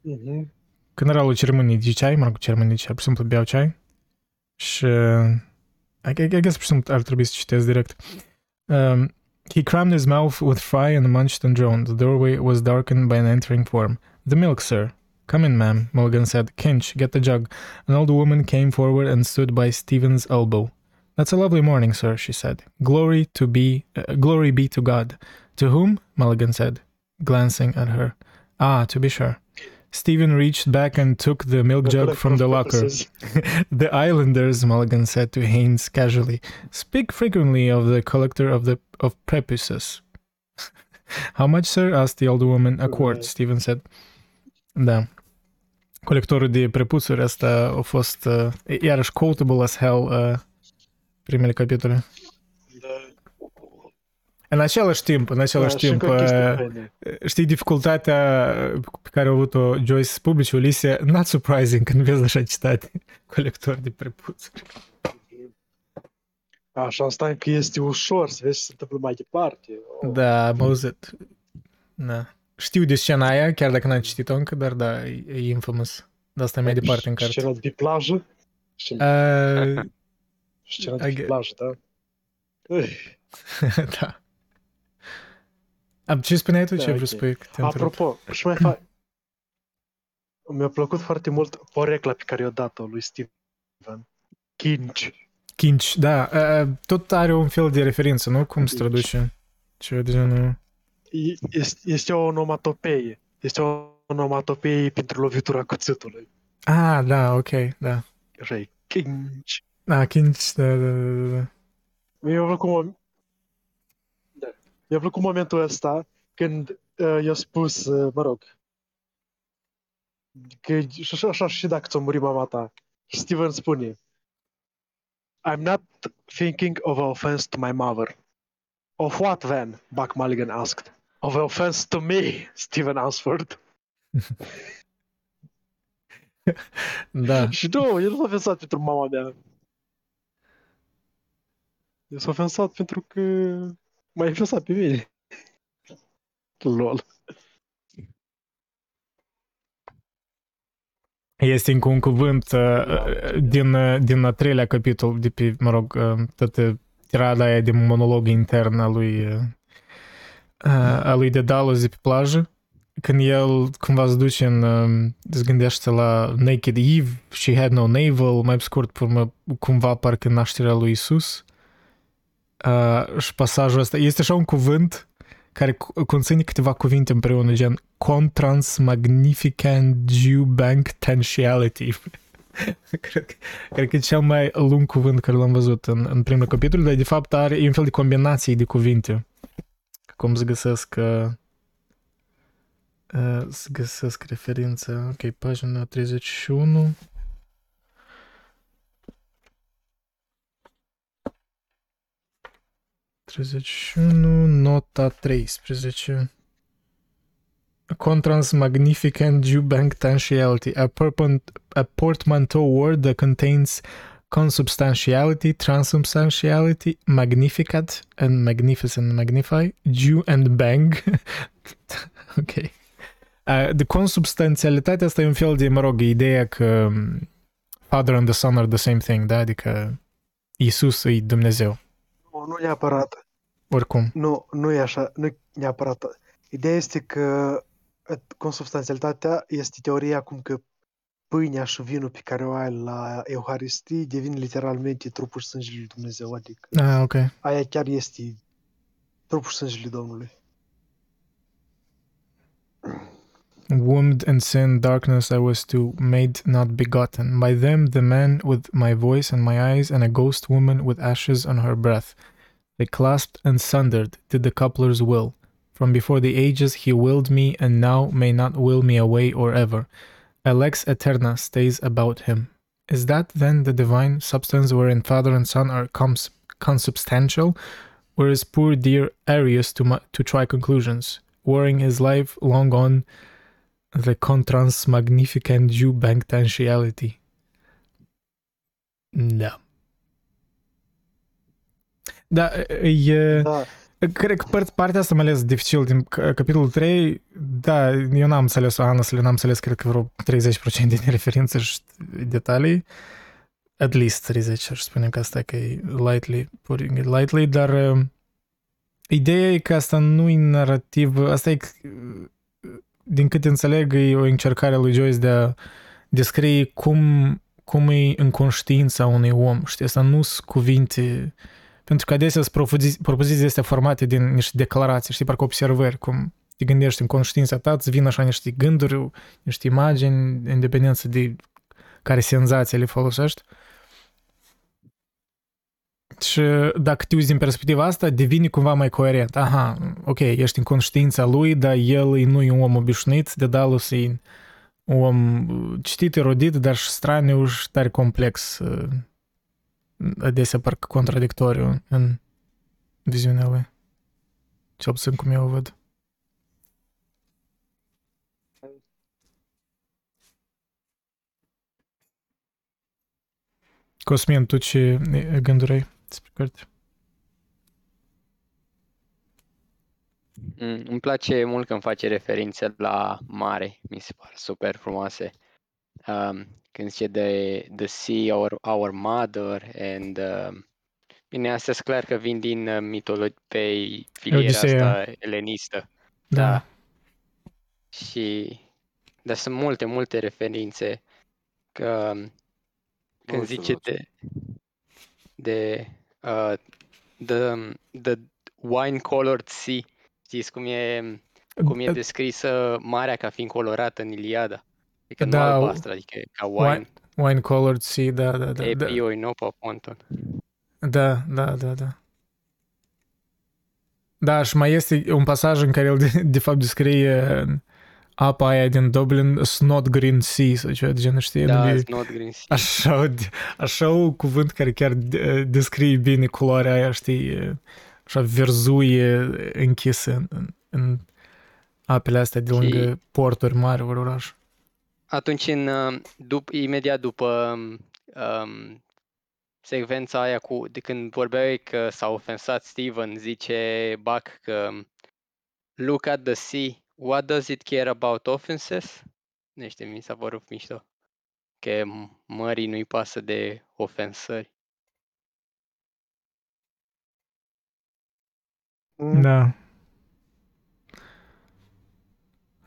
Mhm. când la ceremonii de ceai, mă rog, de ceai, pur și simplu beau ceai. Și... uh, I, I, I guess pur și simplu ar trebui să citesc direct. Um, He crammed his mouth with fry and munched and droned. The doorway was darkened by an entering form. The milk, sir. Come in, ma'am, Mulligan said. Kinch, get the jug. An old woman came forward and stood by Stephen's elbow. That's a lovely morning, sir, she said. Glory to be, uh, glory be to God. To whom? Mulligan said, glancing at her. Ah, to be sure. Stephen reached back and took the milk jug from the locker. the Islanders, Mulligan said to Haynes casually, speak frequently of the collector of the of prepuces. How much, sir? asked the older woman. A quart, Stephen said. Da. Colectorul de prepuțuri asta a fost uh, iarăși quotable as hell uh, primele capitole. Da. În același timp, în același Da, și timp, încă o chestie uh, faină. știi dificultatea pe care a avut-o Joyce să publice Ulise, not surprising când vezi așa citate colector de prepuțuri. Așa, asta că este ușor să vezi ce se întâmplă mai departe. Oh. Da, am auzit. Da. Știu de scena aia, chiar dacă n-am citit-o încă, dar da, e, e infamous. De asta e mai departe în carte. Scena de pe plajă. Scena, Uh, scena de I pe get- plajă, da. Ui. da. Am, ce spuneai tu? Da, Ce ai vrut să ok. spui? Că te întrerup. Apropo, și mai fac... Mi-a plăcut foarte mult porecla pe care i-a dat-o lui Steven. Kinch. Kinch, da. Uh, tot are un fel de referință, nu? Cum se Kinch. traduce? Ceva de genul... E- Este, este o onomatopeie. Este o onomatopeie pentru lovitura cuțitului. Ah, da, ok, da. Așa e. Kinch. Da, Kinch, da, da, da, da. Mi-a plăcut, mom- da. Mi-a plăcut momentul ăsta când uh, i-a spus, uh, mă rog, că și așa, așa și dacă ți-a murit mama ta. Și Steven spune, I'm not thinking of an offense to my mother. Of what then? Buck Mulligan asked. Of an offense to me, Steven answered. Da, Și nu, el nu s-a ofensat pentru mama mea. El s-a ofensat pentru că m-a ofensat pe mine. Lol. Este încă un cuvânt uh, uh, din, uh, din a treilea capitol de pe, mă rog, uh, toată tirada aia de monolog intern a lui uh, uh, a lui Dedalus de pe plajă, când el cumva se duce în, uh, se gândește la Naked Eve, She Had No Navel, mai pe scurt, pe urmă, cumva parcă nașterea lui Isus. Uh, și pasajul ăsta, este așa un cuvânt care cu- conține câteva cuvinte împreună, gen Contrans Magnificent Jubangtentiality. cred, că- cred că e cel mai lung cuvânt care l-am văzut în, în primul capitol, dar de fapt are e un fel de combinație de cuvinte. Cum să găsesc uh, uh, să găsesc referința. Ok, pagina 31. Treizeci și unu, nota 13. Contrans Magnificent Jubangtentiality, a, purpont, a portmanteau word that contains consubstantiality, transubstantiality, magnificat and magnificent, magnify, Jew and bang. ok. Uh, de consubstanțialitate asta e un fel de, mă rog, ideea că um, Father and the Son are the same thing, da? Adică Isus e Dumnezeu, Nu, nu neapărat. oricum. Nu, nu e așa, nu e neapărat. Ideea este că uh, consubstanțialitatea este teoria cum că pâinea și vinul pe care o ai la Euharistie devin literalmente trupul și sângele lui Dumnezeu, adică Ah, ok. aia chiar este trupul și sângele Domnului. Wombed in sin, darkness I was too, made not begotten. By them, the man with my voice and my eyes, and a ghost woman with ashes on her breath. They clasped and sundered, did the coupler's will. From before the ages he willed me, and now may not will me away or ever. Alex lex eterna stays about him. Is that then the divine substance wherein Father and Son are cons- consubstantial? Is poor dear Arius to, mu- to try conclusions, warring his life long on the contrans magnificent Jubangtentiality. Da. Da, e, Da, cred că part- partea asta mai ales dificil din ca- capitolul 3, da, eu n-am înțeles-o, honestly, n-am înțeles, cred că vreo 30% din referințe și detalii, at least 30, aș spune că asta că e lightly, putting it lightly, dar uh, ideea e că asta nu e narrativ, asta e, uh, din câte înțeleg, e o încercare a lui Joyce de a descrie cum, cum e în conștiința unui om, știi, asta nu sunt cuvinte, pentru că adesea sunt propoziții, propoziții astea formate din niște declarații, știi, parcă observări, cum te gândești în conștiința ta, îți vin așa niște gânduri, niște imagini, în dependență de care senzații le folosești. Și dacă te uiți din perspectiva asta, devine cumva mai coerent. Aha, ok, ești în conștiința lui, dar el nu e un om obișnuit, de Dalus e un om citit, erodit, dar și straniu și tare complex. Adesea parcă contradictoriu în viziunea lui. Cel puțin cum eu o văd. Cosmin, tu ce gânduri ai despre carte? Mm, îmi place mult când face referințe la mare, mi se pare super frumoase. Um, când zice de the sea, our, our mother, and um, bine, astea sunt clar că vin din uh, mitologie pe filiera Odiseea. asta elenistă. Da. Da. Și dar sunt multe, multe referințe că um, când uite, zice Vlad. de de uh, the, the wine colored sea, știți cum e cum e descrisă marea ca fiind colorată în Iliada. Adică nu Da, albastră, adică ca wine- wine, Wine colored sea, da, da, da. e Da, pioi, nu pe ponton. da, da, da, da. Da, și mai este un pasaj în care el de, de fapt descrie apa aia din Dublin, Snot Green Sea, sau ceva de genul, știi? Da, Nu e- it's not green sea. Așa, de- așa un cuvânt care chiar de- descrie bine culoarea aia, știi, așa verzuie închisă în, în, în apele astea de Și- lângă porturi mari, ori oraș. Atunci, în, uh, dup, imediat după um, secvența aia cu, de când vorbeai că s-a ofensat Steven, zice Buck că look at the sea, what does it care about offenses? Nu știu, mi s-a părut mișto. Că m- mării nu-i pasă de ofensări. mm, Da.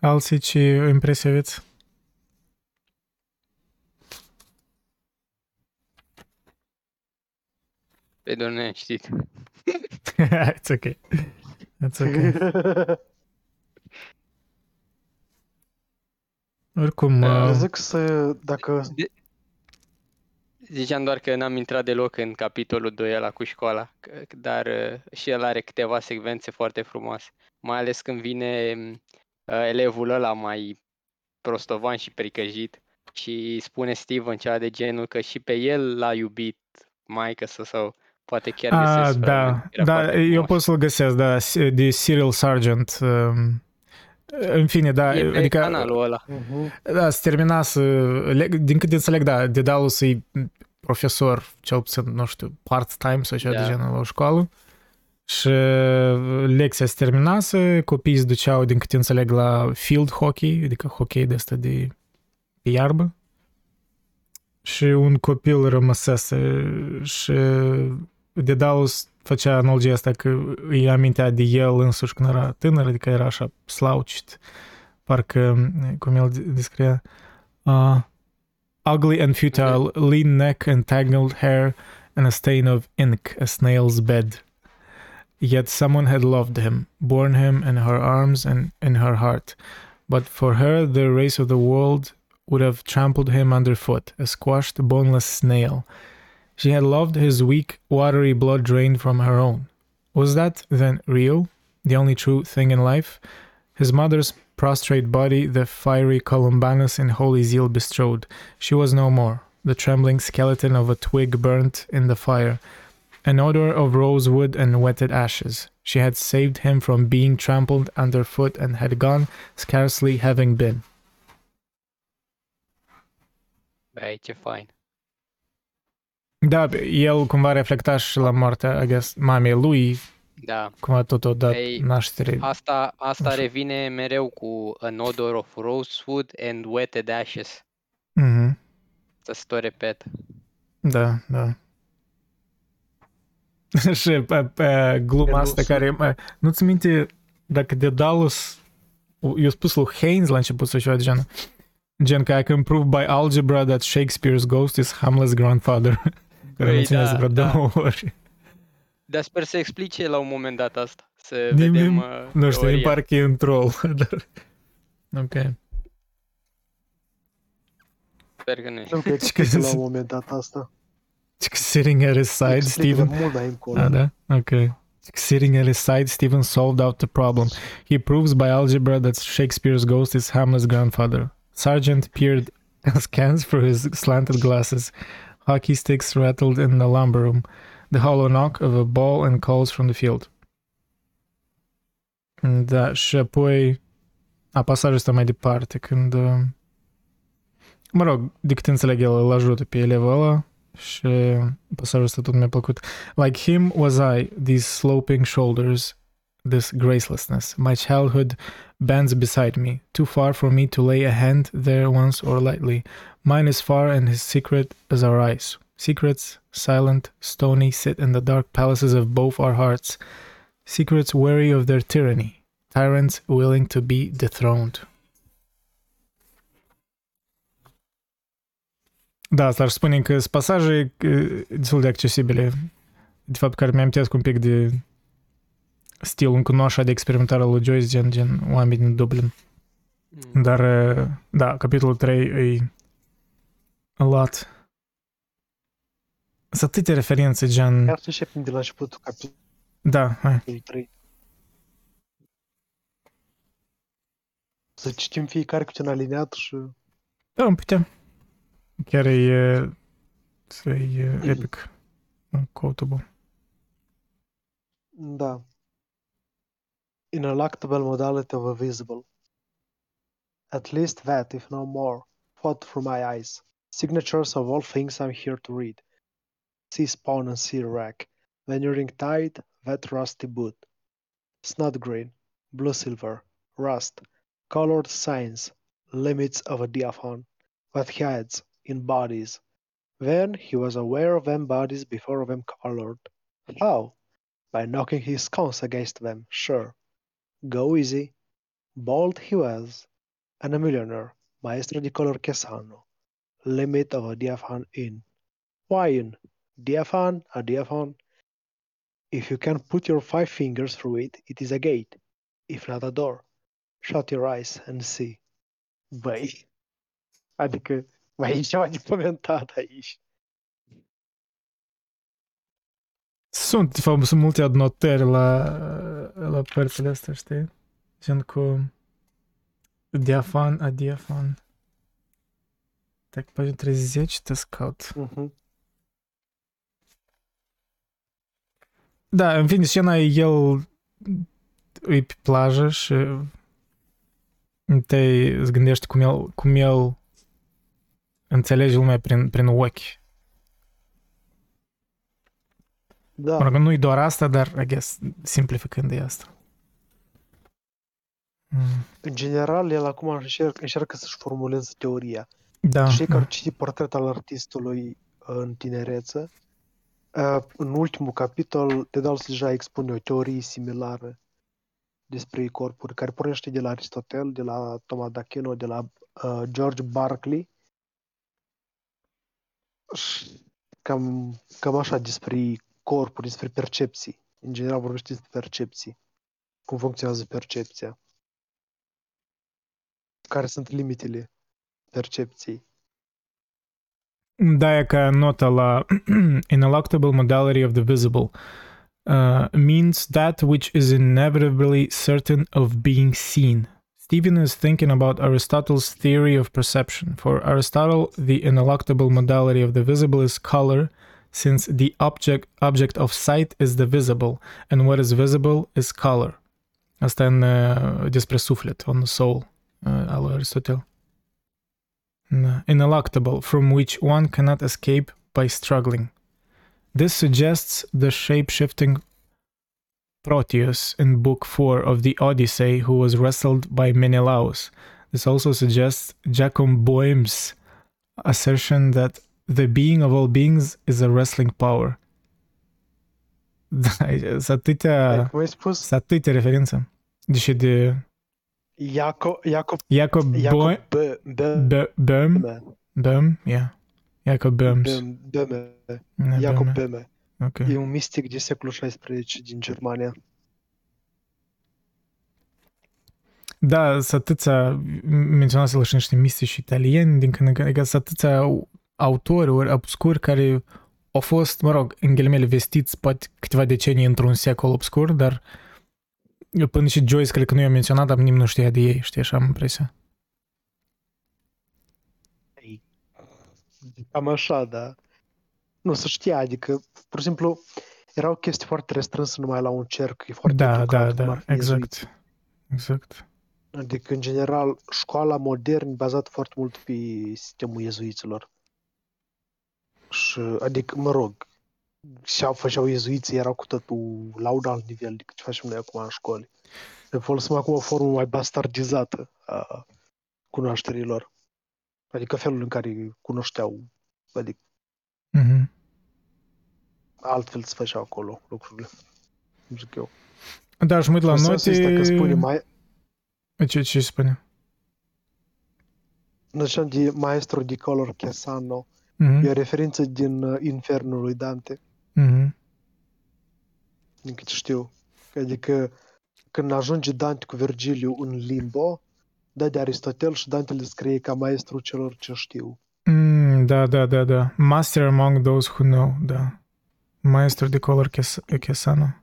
Alții ce impresie Pe doar ne știt. It's ok. It's okay. Oricum, Da. uh, Zic să, dacă... Ziceam doar că n-am intrat deloc în capitolul 2 ăla cu școala, că- dar uh, și el are câteva secvențe foarte frumoase. Mai ales când vine uh, elevul ăla mai prostovan și pricăjit și spune Steven ceva de genul că și pe el l-a iubit maică să sau poate chiar a, găsesc da, fragment. Era da, foarte eu frumos. pot să-l găsesc, da, de Cyril Sargent. um, În fine, da, E pe adică canalul ăla. Mhm. Da, se termina să... le- Din câte înțeleg, da, Dedalus e profesor, cel puțin, nu știu, part-time sau ceva Da. de genul la o școală. Și lecția se terminase, copiii se duceau, din câte înțeleg, la field hockey, adică hockey de asta de pe iarbă. Și un copil rămăsese și Dedalus făcea analogia asta că îi amintea de el însuși când era tânăr, adică era așa slouched, parcă, cum el descria, uh, ugly and futile, lean neck and tangled hair and a stain of ink, a snail's bed. Yet someone had loved him, borne him in her arms and in her heart. But for her, the race of the world would have trampled him underfoot, a squashed, boneless snail. She had loved his weak, watery blood drained from her own. Was that, then, real? The only true thing in life? His mother's prostrate body, the fiery Columbanus in holy zeal bestrode. She was no more, the trembling skeleton of a twig burnt in the fire, an odor of rosewood and wetted ashes. She had saved him from being trampled underfoot and had gone, scarcely having been. Băi, ce fain. Da, el cumva reflecta și la moartea, I guess, mamei lui, Da. cumva tot o dat Ei, naștere. Asta, asta Așa. revine mereu cu an odor of rosewood and wetted ashes. Mhm. Să se tot repet. Da, da. și pe, pe gluma asta care... mă, Nu-ți minte dacă de Dallas... Eu spus lui Haynes la început sau ceva de genul. Gen că I can prove by algebra that Shakespeare's ghost is Hamlet's grandfather. care Băi, menționează da, vreo da. două ori. Dar sper să explice la un moment dat asta. Să Nim- vedem nim- uh, Nu știu, îmi teoria. pare că e un troll. Dar... Ok. Sper că nu e. Nu cred Și că că la se- un moment dat asta. Sitting at his side, Explică Steven. mult mai încolo. Ah, da? Okay. Sitting at his side, Stephen solved out the problem. He proves by algebra that Shakespeare's ghost is Hamlet's grandfather. Sargent peered askance through his slanted glasses. Hockey sticks rattled in the lumber room. The hollow knock of a ball and calls from the field. Da, și apoi a pasajul ăsta mai departe, când uh, mă rog, de cât înțeleg el îl ajută pe elevul ăla și pasajul ăsta tot mi-a plăcut. Like him was I, these sloping shoulders, this gracelessness. My childhood bends beside me, too far for me to lay a hand there once or lightly. Mine is far and his secret as our eyes. Secrets, silent, stony, sit in the dark palaces of both our hearts. Secrets weary of their tyranny. Tyrants willing to be dethroned. Da, aș spune că sunt pasaje destul de accesibile. De fapt, care mi-am un pic de stilul încă nu așa de experimentar al lui Joyce, gen, gen oameni din Dublin. Mm. Dar, uh, da, capitolul 3 e a lot. Sunt atâtea referințe, gen... Chiar să începem de la începutul capitolului Da, hai. 3. Să citim fiecare cu un alineat și... Da, am putea. Chiar e, e, e epic. Quotable. Da. Ineluctable modality of a visible. At least that, if no more, fought through my eyes. Signatures of all things I'm here to read. Sea spawn and sea wreck. Venuring tide, that rusty boot. Snot green, blue silver, rust, colored signs, limits of a diaphon, that heads in bodies. Then he was aware of them bodies before of them colored. How? By knocking his sconce against them, sure. Go easy. Bald he was, and a millionaire, maestro di color Chesano, limit of a diaphon in. Why in? Diaphon, a diaphon. If you can put your five fingers through it, it is a gate. If not a door. Shut your eyes and see. Băi, adică mai e ceva de comentat Sunt, de fapt, sunt multe adnotări la, la părțile astea, știi? Gen cu diafan, a diafan. Так, pagina 30, te scout. Mhm. Da, în fine, scena e el e pe plajă și te îți gândești cum el, cum el înțelege lumea prin, prin ochi. Da. Mă rog, nu e doar asta, dar, I guess, simplificând e asta. Mm. În general, el acum încerc, încearcă să-și formuleze teoria. Da, Știi că da. ar citi portret al artistului uh, în tinerețe. Uh, În ultimul capitol, te dau deja expune o teorie similară despre corpuri, care pornește de la Aristotel, de la Thomas d'Aquino, de la uh, George Berkeley. Și Cam, cam așa despre corpuri, despre percepții. În general vorbește despre percepții. Cum funcționează percepția. Care sunt limitele percepției. Da, e ca nota la ineluctable modality of the visible uh, means that which is inevitably certain of being seen. Stephen is thinking about Aristotle's theory of perception. For Aristotle, the ineluctable modality of the visible is color, since the object object of sight is the visible, and what is visible is color. Asta în uh, despre suflet, on the soul, uh, al Aristotel. Ineluctable, from which one cannot escape by struggling. This suggests the shape shifting Proteus in Book 4 of the Odyssey, who was wrestled by Menelaus. This also suggests Jacob Boehm's assertion that the being of all beings is a wrestling power. Da, sunt atâtea, Cum ai spus? sunt atâtea referințe. Deși de Jacob, Jacob, Jacob Jacob Boehm, Bö- Bö- Bö- Böhm, Böhme. Böhm, yeah. Jacob Böhms. Böhm- Böhme. Da, Jacob Böhme. Böhme. Ok. E un mistic de secolul XVI din Germania. Da, sunt atâția, menționase și niște mistici italieni, din când în când, adică sunt atâția autori ori obscuri care au fost, mă rog, în ghilimele vestiți poate câteva decenii într-un secol obscur, dar până și Joyce cred că nu i-a menționat, dar nimeni nu știa de ei, știi, așa am impresia. Cam așa, da. Nu, să știa, adică, pur și simplu, era o chestie foarte restrânsă numai la un cerc, e foarte Da, educat, da, cum ar da, fi jezuiții. exact. Exact. Adică, în general, școala modernă bazat foarte mult pe sistemul iezuiților. Și, adică, mă rog, și făceau iezuiții, erau cu totul la un alt nivel decât ce facem noi acum în școli. Ne folosim acum o formă mai bastardizată a cunoașterilor. Adică felul în care cunoșteau, adică Mhm. altfel se făceau acolo lucrurile. Zic eu. Da, și mă uit la În sensul ăsta note... că spune mai, Ce, ce spune? Nășan de Maestro di Color Chesano, Mhm. e o referință din uh, Infernul lui Dante, Mhm. din câte știu. Adică când ajunge Dante cu Virgiliu în limbo, dă de Aristotel și Dante le scrie ca maestru celor ce știu. Mm, da, da, da, da. Master among those who know, da. Maestro de color Ches- Chesano.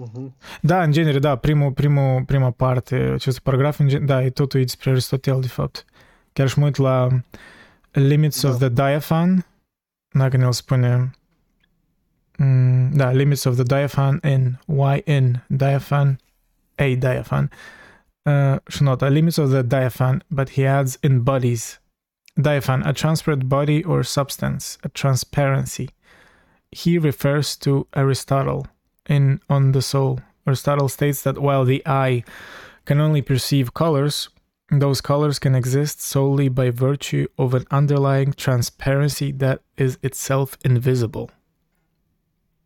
Uh-huh. Da, în genere, da, primul, primul, prima parte, acest paragraf, în gen, da, e totul e despre Aristotel, de fapt. Chiar și mă uit la Limits of the Diaphan, dacă ne-l spune, mm, da, Limits of the Diaphan in, YN Diaphan, A Diaphan, uh, și Limits of the Diaphan, but he adds in bodies. Diaphan, a transparent body or substance, a transparency. He refers to Aristotle in On the Soul. Aristotle states that while the eye can only perceive colors, those colors can exist solely by virtue of an underlying transparency that is itself invisible.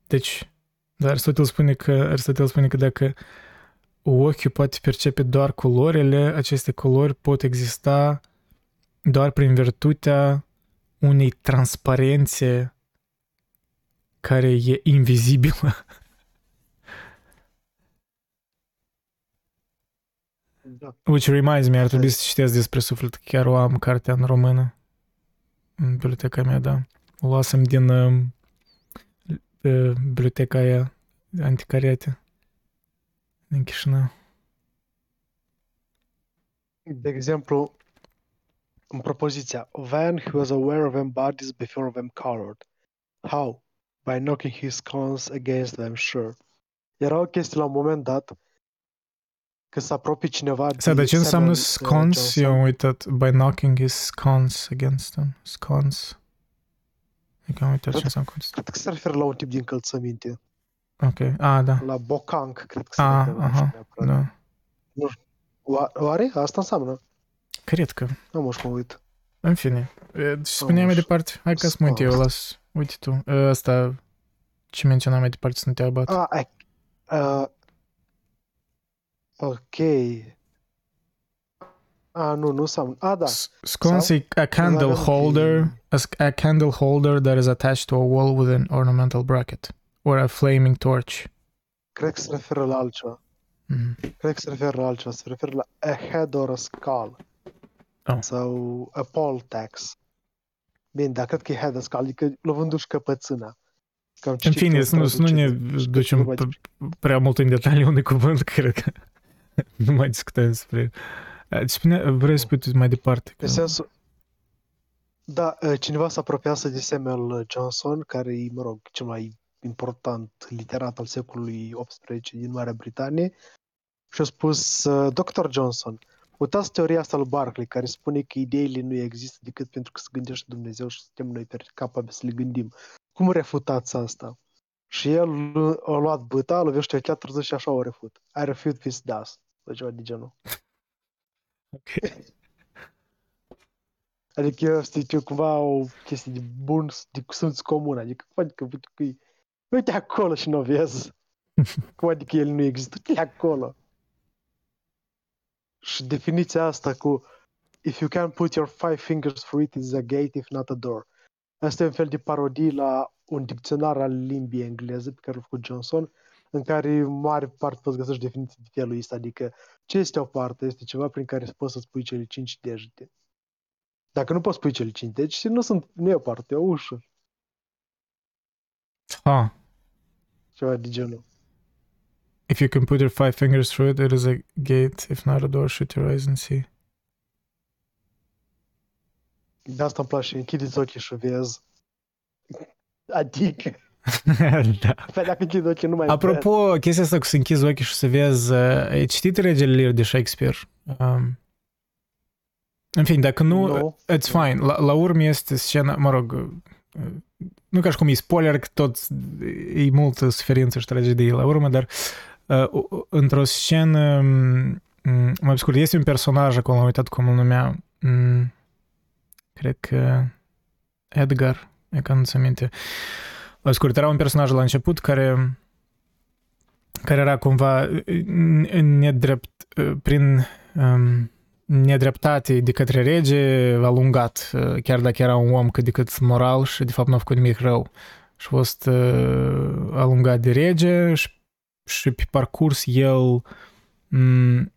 Deci, dar Aristotel spune că, Aristotel spune că dacă ochiul poate percepe doar culorile, aceste culori pot exista doar prin virtutea unei transparențe care e invizibilă. Da. Which reminds me, ar trebui să citesc despre suflet. Chiar o am cartea în română. În biblioteca mea, da. O luasem din uh, uh, biblioteca aia anticariate din Chișinău. De exemplu, în propoziția Van he was aware of them bodies before them colored. How? By knocking his scones against them, sure. Era o chestie la un moment dat că s-a apropie cineva Să, dar ce înseamnă Samuel, uh, scones? Johnson. Eu am uitat. By knocking his scones against them. Scones. Adică am uitat ce Cred- înseamnă scones. Cred că se referă la un tip de încălțăminte. Ok. Ah, da. La bocanc, cred că se Ah, referă la aha, așa neapărat. Da. Oa- Oare? Asta înseamnă? Cred că. Nu mă știu, mă uit. În fine. E, Și spuneam mai Așa. departe. Hai ca să mă uit eu, las. Uite tu. E, Asta ce menționam mai departe să nu te abat. Ah, ai- uh, ok. Ah, nu, nu înseamnă. Ah, da. S- Scones Sau- e a candle holder, a, a candle holder that is attached to a wall with an ornamental bracket or a flaming torch. Cred că se referă la altceva. Mhm. Cred că se referă la altceva. Se referă la a head or a skull. Oh. Sau a poll tax. Bine, dar cred că e head or skull, adică lovându-și căpățâna. Că am În fine, să nu, nu ne traducere și că ducem nu mai- p- prea mult în detaliu unui cuvânt, cred că nu mai discutăm despre... Eh, Spune, vrei să spui tu mai departe? Pe Că... sensul... Da, uh, cineva s-a apropiat de Samuel Johnson, care e, mă rog, cel mai important literat al secolului XVIII din Marea Britanie, și a spus, uh, Dr. Johnson, uitați teoria asta lui Barclay, care spune că ideile nu există decât pentru că se gândește Dumnezeu și suntem noi per- capabili să le gândim. Cum refutați asta? Și el uh, a luat băta, a lovit ăștia chiar 30 și așa o refut. I refute this does. Sau ceva de genul. Ok. Adică eu știu cumva o chestie de bun, de simț comun, adică cum adică uite că e- uite acolo și nu o vezi. Cum adică el nu există, uite acolo. Și definiția asta cu If you can put your five fingers through it, it's a gate, if not a door. Asta e un fel de parodie la un dicționar al limbii engleze pe care l-a făcut Johnson, în care în mare parte poți găsești definiții de felul ăsta, adică ce este o parte? Este ceva prin care poți să spui cele cinci degete. Dacă nu poți pui cele cinci degete, nu, sunt, nu e o parte, e o ușă. Ah, Ceva de genul. if you can put your five fingers through it, it is a gate. If not a door, shoot your eyes and see. De asta îmi place, închideți ochii și vezi. Adică, da. pe dacă închid ochii nu mai Apropo, chestia asta cu să închizi ochii și să vezi, uh, ai citit Regele Lear de Shakespeare? Um, în fine, dacă nu, Nu. it's fine. La, la urmă este scena, mă rog, uh, nu ca și cum e spoiler, că tot e multă suferință și tragedie la urmă, dar uh, într-o scenă, um, mai scurt, este un personaj acolo, am uitat cum îl numea, um, cred că Edgar, e că nu ți aminte. La scurt, era un personaj la început care care era cumva uh, nedrept, uh, prin um, nedreptate de către rege alungat, uh, chiar dacă era un om cât de cât moral și de fapt nu a făcut nimic rău. Și a fost uh, alungat de rege și, și pe parcurs el m-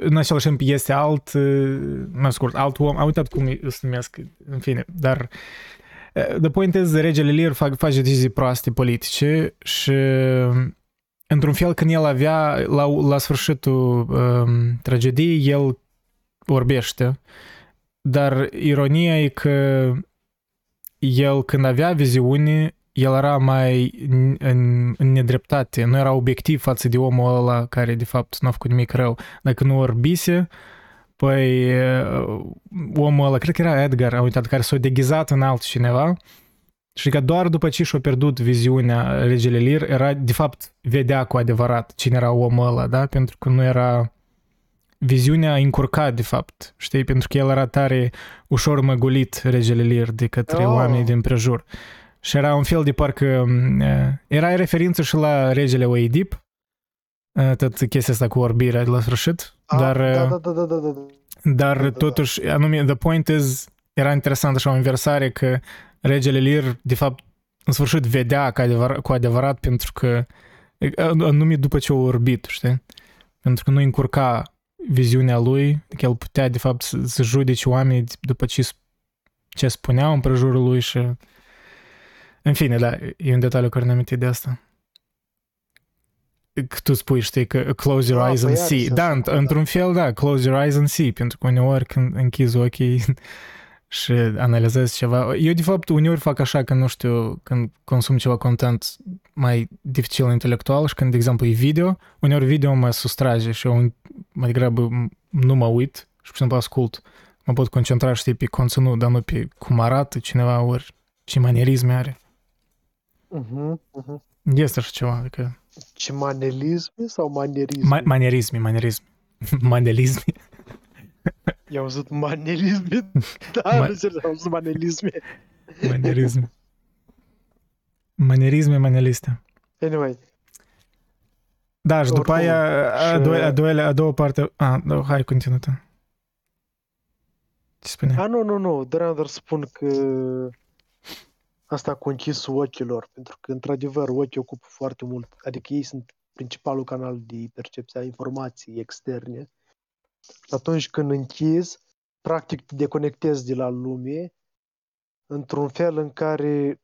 în același timp este alt, uh, mai scurt, alt om, am uitat cum se numesc, în fine, dar uh, the point is, regele Lear fac, face decizii proaste politice și într-un fel când el avea, la, la sfârșitul um, tragediei, el vorbește, dar ironia e că el când avea viziune, el era mai în, în, în nedreptate, nu era obiectiv față de omul ăla care de fapt nu a făcut nimic rău. Dacă nu orbise, păi uh, omul ăla, cred că era Edgar, am uitat, care s-a deghizat în altcineva și că doar după ce și-a pierdut viziunea regele Lear, era, de fapt, vedea cu adevărat cine era omul ăla, da? Pentru că nu era viziunea încurcat, de fapt, știi? Pentru că el era tare ușor măgulit regele Lear de către Oh. oamenii din prejur. Și era un fel de parcă... uh, Era referință și la regele Oedip, uh, tot chestia asta cu orbirea de la sfârșit, Ah, dar... da, uh, da, da, da, da, da. dar Da, da, da. totuși, anume, the point is, era interesant așa o inversare că regele Lear, de fapt, în sfârșit vedea cu adevărat, cu adevărat pentru că anume după ce o orbit, știi? Pentru că nu încurca viziunea lui, că el putea de fapt să, să judece oamenii după ce, ce spuneau în prejurul lui și în fine, da, e un detaliu care ne amintit de asta. Că tu spui, știi, că close your Da, eyes păi and are see. sens Da, acolo, înt- da. într-un fel, da, close your eyes and see, pentru că uneori când închizi ochii și analizezi ceva. Eu, de fapt, uneori fac așa că, nu știu, când consum ceva content mai dificil intelectual și când, de exemplu, e video, uneori video mă sustrage și eu mai degrabă nu mă uit și, pur și simplu, ascult. Mă pot concentra, știi, pe conținut, dar nu pe cum arată cineva, ori ce manierisme are. Mhm, mhm. Este așa ceva, adică... Ce manelisme sau manierisme? Ma- manierisme, manierisme. Manierisme. I-au auzit manelisme? Da, Ma- nu serios, am auzit manelisme. Manierisme. Manierisme, manieliste. Anyway, Da, și după Oricum, aia, a, și- doua, a, doua, a doua parte... A, da, hai, continuă tu. Ce spune? a, nu, nu, nu, doream doar să spun că asta cu închisul ochilor, pentru că, într-adevăr, ochii ocupă foarte mult, adică ei sunt principalul canal de percepție a informației externe. Și atunci când închizi, practic te deconectezi de la lume într-un fel în care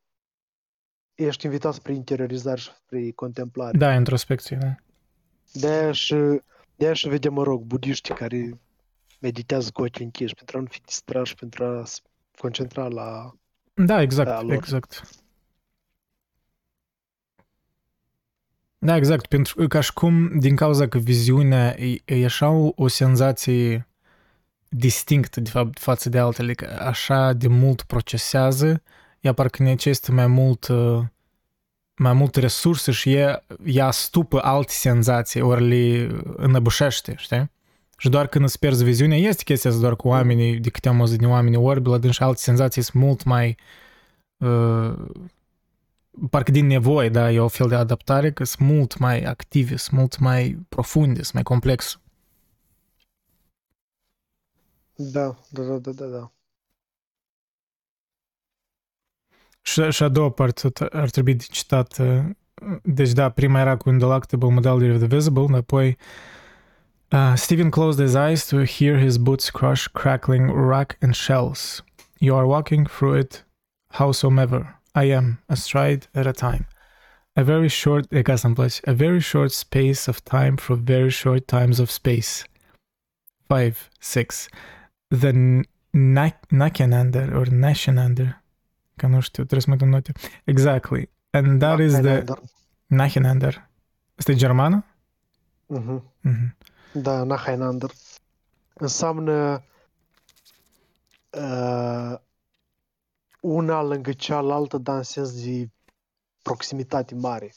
ești invitat spre interiorizare și spre contemplare. Da, introspecție, da. De-aia și, de-aia și vedem, mă rog, budiștii care meditează cu ochii închiși pentru a nu fi distrași, pentru a se concentra la... Da, exact, Da, lor. exact. Da, exact, pentru că ca și cum din cauza că viziunea e, e așa o, o senzație distinctă, de fapt, față de altele, că așa de mult procesează, ea parcă necesită mai mult uh, mai mult resurse și ea, ea stupă alte senzații, ori le înăbușește, știi? Și doar când îți pierzi viziunea, este chestia asta doar cu oamenii, de câte am auzit din oamenii orbi, la și alte senzații sunt mult mai uh, parcă din nevoie, da, e o fel de adaptare, că sunt mult mai active, sunt mult mai profunde, sunt mai complexe. Da, da, da, da, da, da. Și, și a doua parte ar trebui de citat. uh, Deci da, prima era cu Indelectable Modality of the Visible, apoi uh, Stephen closed his eyes to hear his boots crush crackling rock and shells. You are walking through it howsoever. I am, a stride at a time. A very short, e ca a very short space of time for very short times of space. 5, 6. The Na- Nakenander or Nashenander că nu știu, trebuie să mă dăm note. Exactly. And that is the Nachenander. Nachenander. Asta e germană? Mhm. Mhm. Da, Nachenander. Înseamnă uh, una lângă cealaltă, dar în sens de proximitate mare.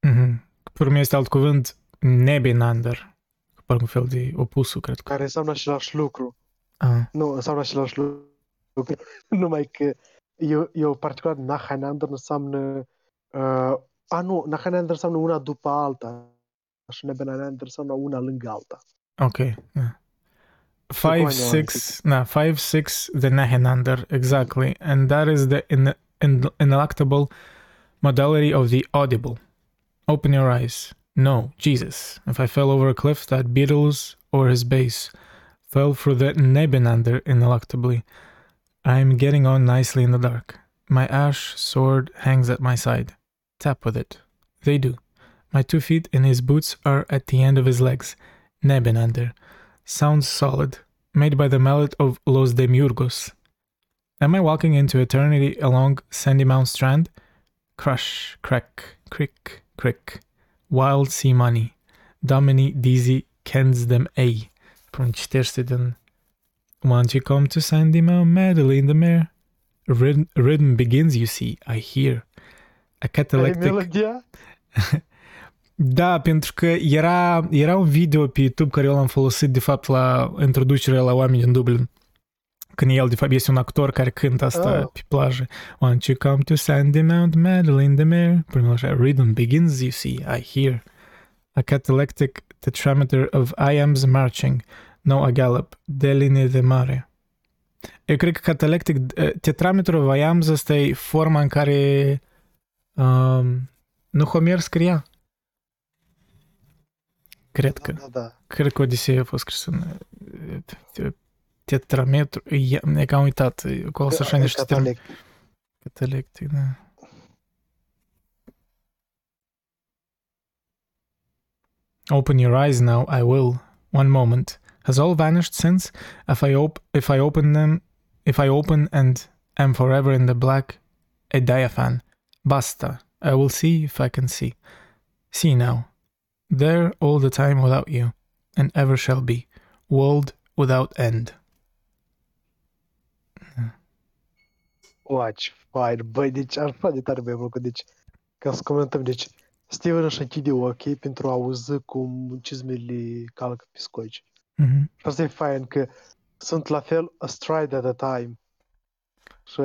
Mhm. Pentru mine este alt cuvânt Nebenander. Parcă un fel de opusul, cred că. Care înseamnă același lucru. Ah. Nu, înseamnă același lucru. Numai că eu, eu particular Nachenander înseamnă uh, a, nu, Nachenander înseamnă una după alta. Și Nebenander înseamnă una lângă alta. Ok. Yeah. Five, six, nah, five, six, the Nahenander, exactly. And that is the in, in, ineluctable modality of the audible. Open your eyes. No, Jesus. If I fell over a cliff, that Beatles or his bass fell through the Nebenander ineluctably. I'm getting on nicely in the dark. My ash sword hangs at my side. Tap with it. They do. My two feet in his boots are at the end of his legs. Nebenander. Sounds solid. Made by the mallet of Los Demiurgos. Am I walking into eternity along Sandy Mount Strand? Crush, crack, crick, crick. Wild sea money. Domini Dizzy kens them a. Pronto, citește din Once you come to Sandy Mount, Madeline the mare. Rhythm, rhythm begins, you see, I hear. A catalectic... melodia? Da, pentru că era, era un video pe YouTube care eu l-am folosit de fapt la introducerea la oameni în Dublin. Când el de fapt este un actor care cântă asta Ah. pe plajă. Once you come to Sandy Mount, Madeline the mare. Până așa, rhythm begins, you see, I hear. A catalectic tetrameter of I am's marching. No a gallop. Deline de mare. Eu cred că catalectic, eh, tetrametrul of I am's asta e forma în care Um, nu Homer scria? Cred că. Da, da. Cred că Odiseea a fost tetrametru. E, că am uitat. Acolo sunt așa niște termeni. Catalectic, da. Open your eyes now, I will. One moment. Has all vanished since? If I op- if I open them, if I open and am forever in the black, a diaphan. Basta. I will see if I can see. See now. There all the time without you, and ever shall be. World without end. Watch, fine. Băi, deci așa de tare mi-a plăcut. Deci, ca să comentăm, deci, Steven își închide ochii pentru a auzi cum cizmele calcă pe scoici. Mhm. Și asta e fain, că sunt la fel a stride at a time. Și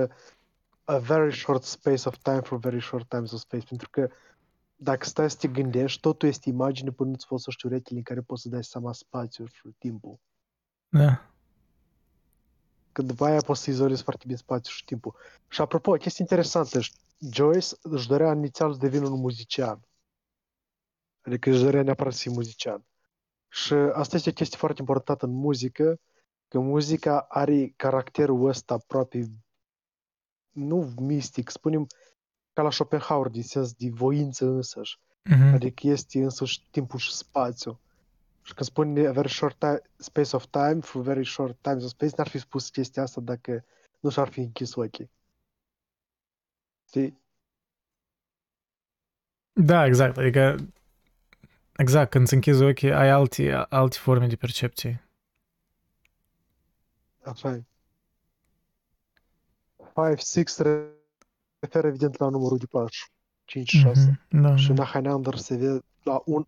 a very short space of time for very short times of space. Pentru că dacă stai să te gândești, totul este imagine până nu-ți folosești urechile în care poți să dai seama spațiul și timpul. Da. Că după aia poți să izolezi foarte bine spațiul și timpul. Și apropo, o chestie interesantă. Joyce își dorea inițial să devină un muzician. Adică își dorea neapărat să fie muzician. Și asta este o chestie foarte importantă în muzică, că muzica are caracterul ăsta aproape, nu mistic, spunem ca la Schopenhauer, din sens de voință însăși. Mhm. Adică este însuși timpul și spațiu. Și când spune a very short time, space of time for very short times of space, n-ar fi spus chestia asta dacă nu și-ar fi închis ochii. Știi? Da, exact. Adică, exact, când îți închizi ochii, ai alte, alte forme de percepție. Așa e. 5-6 referă evident la numărul de pași. 5-6. Mhm, Da, Și da. în Highlander se vede la un,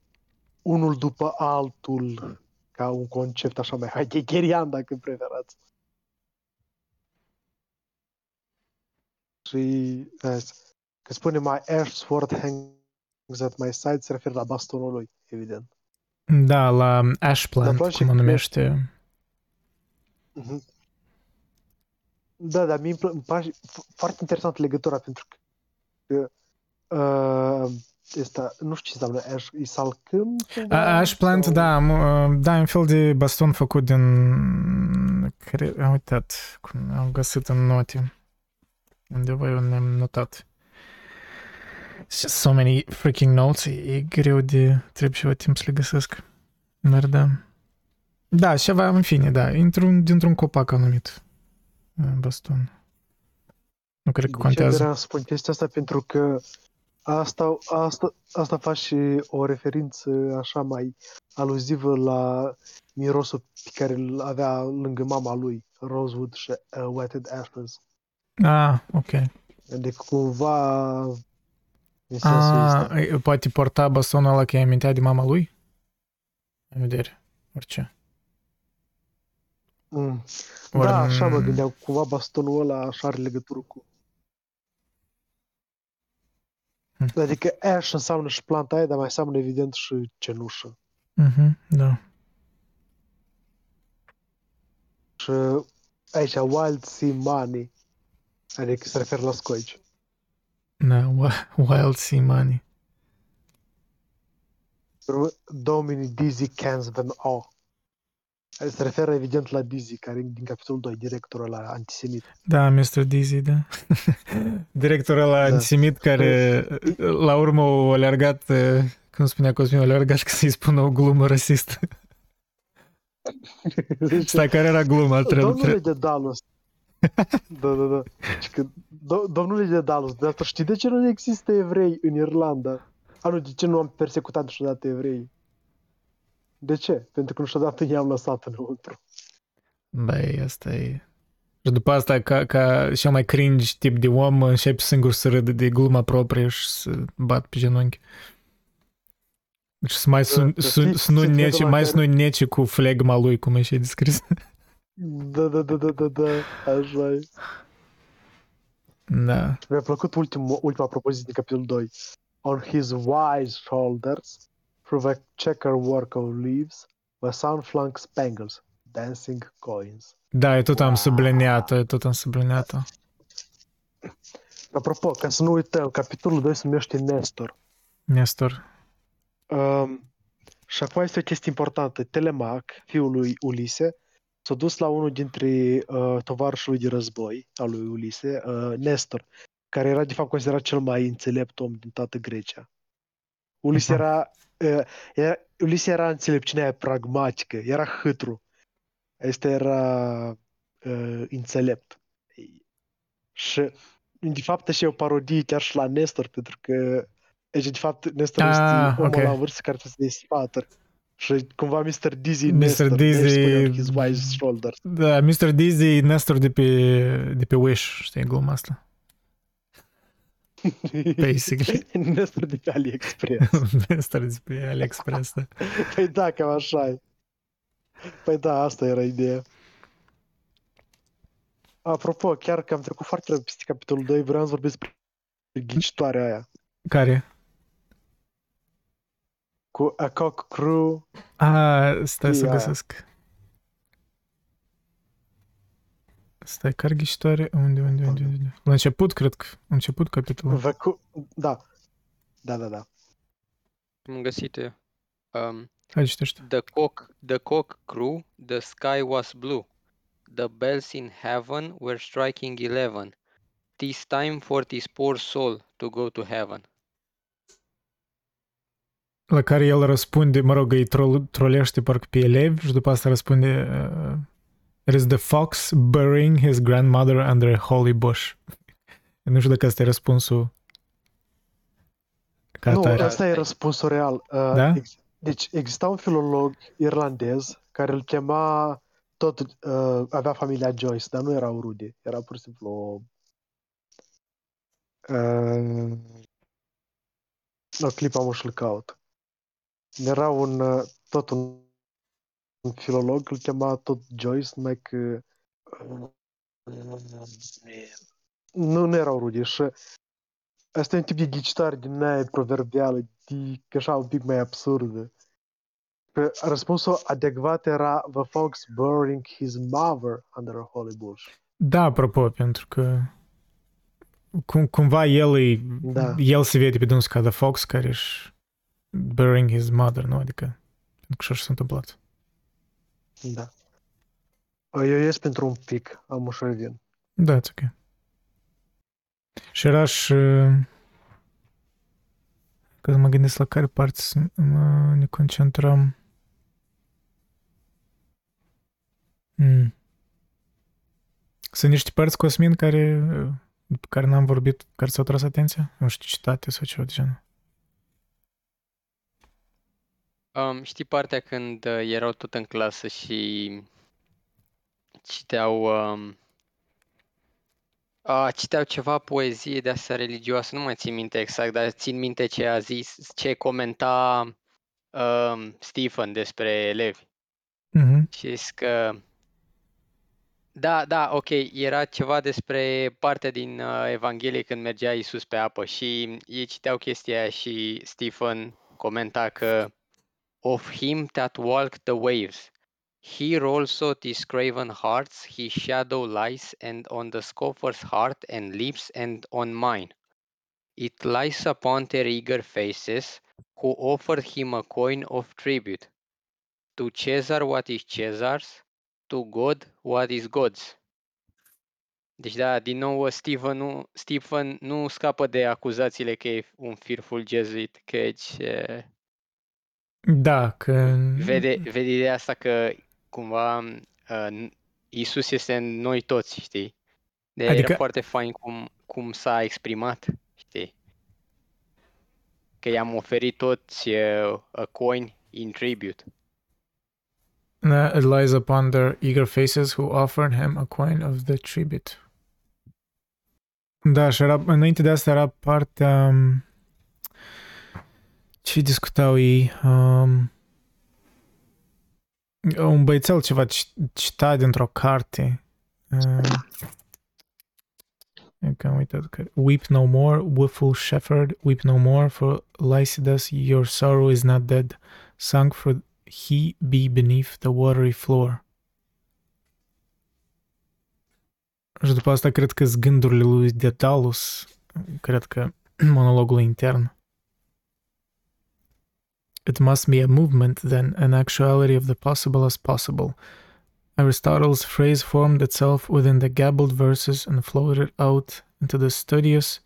unul după altul ca un concept așa mai heideggerian dacă preferați. Și vezi, că spune my ash sword hangs at my side se referă la bastonul lui, evident. Da, la Ash Dar Plant, place cum o că- numește. Mhm. Da, dar mie îmi pl- îmi place f- foarte interesant legătura pentru că uh, este, nu știu ce înseamnă ash, e salcâm? cumva? A- Ash Plant, Sau- da, m- da, e un fel de baston făcut din... Cred, am uitat, cum am găsit în note. Undeva eu ne-am notat. It's just so many freaking notes, e, e greu de... Trebuie ceva timp să le găsesc. Dar da. Da, ceva, în fine, da, într-un, dintr-un copac anumit. Uh, Baston. Nu cred că De ce contează. vreau să spun chestia asta? Pentru că asta, asta, asta face o referință așa mai aluzivă la mirosul pe care îl avea lângă mama lui, Rosewood și uh, Wetted Ashes. Ah, ok. Adică cumva în sensul Ah, ăsta. e- poate porta bastonul ăla că îi amintea de mama lui? În vedere. Orice. Mm. Ori Da, așa mă n- gândeam, cumva bastonul ăla așa are legătură cu... Hm. Adică ash înseamnă și planta aia, dar mai înseamnă evident și cenușă. Mhm, da. Și aici, Wild Sea Money, adică se referă la scoici. Da, wi- Wild Sea Money. Domini Dizzy cans them all. Adică Se referă evident la Dizzy, care e din capitolul 2, directorul la antisemit. Da, Mr. Dizzy, da. Directorul ăla Da. antisemit care la urmă a alergat, eh, cum spunea Cosmin, a alergat ca să-i spună o glumă rasistă. Stai, care era gluma? Trebuie, Domnule trebuie... de Dallas. da, da, da. Și că, do- domnule de Dallas, de asta știi de ce nu există evrei în Irlanda? A, nu, de ce nu am persecutat niciodată evrei? De ce? Pentru că niciodată i-am lăsat înăuntru. Băi, asta e... Și după asta, ca, ca cel mai cringe tip de om, începe singur să râde de gluma proprie și să bat pe genunchi. Deci să mai sun, Da, sun, știi să nu secretul nece, la mai care- să nu nece cu flegma lui, cum e și descris. Da, da, da, da, da, da, așa e. Da. Mi-a plăcut ultim, ultima propoziție din capitolul 2. On his wise shoulders, through the checker work of leaves, were sunflung spangles, dancing coins. Da, eu tot am Wow. subliniat-o, eu tot am subliniat-o. Apropo, ca să nu uităm, capitolul 2 se numește Nestor. Nestor. Um, și acum este o chestie importantă. Telemac, fiul lui Ulise, s-a dus la unul dintre uh, tovarășii lui de război, al lui Ulise, uh, Nestor, care era de fapt considerat cel mai înțelept om din toată Grecia. Ulise Aha. era, uh, era, Ulise era înțelepciunea aia pragmatică, era hâtru. Este era uh, înțelept. Și de fapt și e o parodie chiar și la Nestor, pentru că deci, de fapt, Nestor Ah, este omul ok. la vârstă care trebuie să dea sfaturi. Și cumva Mr. Dizzy Mr. Nestor, Dizzy- Nestor on his wise shoulders. Da, Mr. Dizzy, Nestor de pe, de pe Wish, știi gluma asta. Basically. Nestor de pe AliExpress. Nestor de pe AliExpress, da. păi da, cam așa e. Păi da, asta era ideea. Apropo, chiar că am trecut foarte repede peste capitolul 2, vreau să vorbesc despre ghicitoarea aia. Care? Cu A Cock Crew. A, stai să Ia. găsesc. Stai, care ghicitoare? Unde, unde, unde, unde? La început, cred că. La început capitolul. Văcu... Da. Da, da, da. Am găsit eu. Um, Hai citește. the cock, the cock crew, the sky was blue. The bells in heaven were striking eleven. Tis time for this poor soul to go to heaven. La care el răspunde, mă rog, îi trol, trolește parcă pe elevi și după asta răspunde uh, It is the fox burying his grandmother under a holy bush. Nu știu dacă asta e răspunsul ca nu, atare. ăsta e răspunsul real. Uh, Da? ex- deci exista un filolog irlandez care îl chema tot, uh, avea familia Joyce, dar nu erau rude, era pur și simplu o... Uh, o clipă am și-l caut. Era un, uh, tot un, un filolog, îl chema tot Joyce, numai că uh, nu, nu erau rude și Asta e un tip de ghicitoare din aia proverbială, de, că așa un pic mai absurdă. Că răspunsul adecvat era The fox burying his mother under a holy bush. Da, apropo, pentru că cum, cumva el, e, Da. el se vede pe dânsul ca The Fox care își burying his mother, nu? Adică, pentru că așa s-a întâmplat. Da. Eu ies pentru un pic, am ușor vin. Da, it's ok. Și era și... Că mă gândesc la care părți să mă, ne concentrăm. Mm. Sunt niște părți, Cosmin, care, după care n-am vorbit, care ți-au tras atenția? Nu știu, citate sau ceva de genul. Um, știi partea când uh, erau tot în clasă și citeau, um, a, citeau ceva poezie de asta religioasă, nu mai țin minte exact, dar țin minte ce a zis, ce comenta um, Stephen despre elevi. Mhm. Și zis că da, da, ok, era ceva despre partea din uh, Evanghelie când mergea Isus pe apă și ei citeau chestia aia și Stephen comenta că of him that walked the waves. Here also these craven hearts, his shadow lies, and on the scoffer's heart and lips, and on mine. It lies upon their eager faces, who offered him a coin of tribute. To Caesar what is Caesar's, to God what is God's. Deci da, din nou Stephen nu, Stephen nu scapă de acuzațiile că e un fearful jesuit, căci eh, Da, că... vede, vede ideea asta că cumva uh, Isus este în noi toți, știi? De adică... Adică- era foarte fain cum, cum s-a exprimat, știi? Că i-am oferit toți uh, a coin in tribute. Uh, it lies upon their eager faces who offered him a coin of the tribute. Da, și era, înainte de asta era partea... um, Ce discutau ei? Um, un băiețel ceva ci- cita dintr-o carte. Uh, e că am uitat că... Weep no more, woeful shepherd, weep no more, for Lycidas your sorrow is not dead, sunk for he be beneath the watery floor. Și după asta cred că sunt gândurile lui Dedalus cred că monologul intern. It must be a movement, then, an actuality of the possible as possible. Aristotle's phrase formed itself within the gabbled verses and floated out into the studious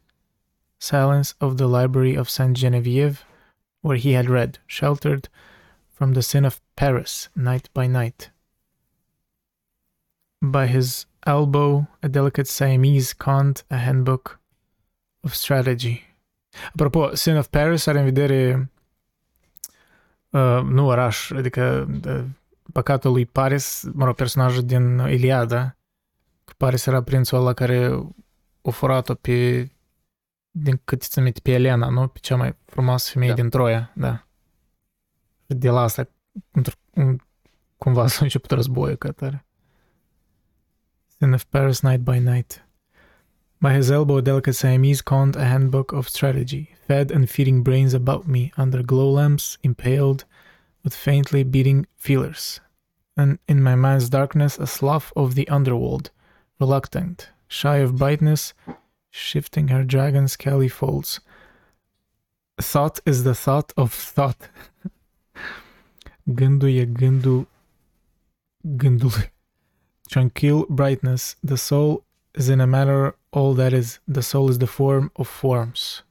silence of the library of Saint Genevieve, where he had read, sheltered from the sin of Paris, night by night. By his elbow, a delicate Siamese conned a handbook of strategy. Apropo, Sin of Paris are în vedere uh, nu oraș, adică uh, păcatul lui Paris, mă rog, personajul din Iliada, că Paris era prințul ăla care a furat-o pe, din cât ți aminte, pe Elena, nu? Pe cea mai frumoasă femeie Da. din Troia, da. De la asta, într- un- cumva s-a început războiul ca tare. Sin of Paris Night by Night. By his elbow, delicate Siamese conned a handbook of strategy, fed and feeding brains about me under glow lamps impaled with faintly beating feelers. And in my mind's darkness, a slough of the underworld, reluctant, shy of brightness, shifting her dragon scaly folds. Thought is the thought of thought. Gândul e gândul gândului. Tranquil brightness, the soul is in a matter all that is. The soul is the form of forms.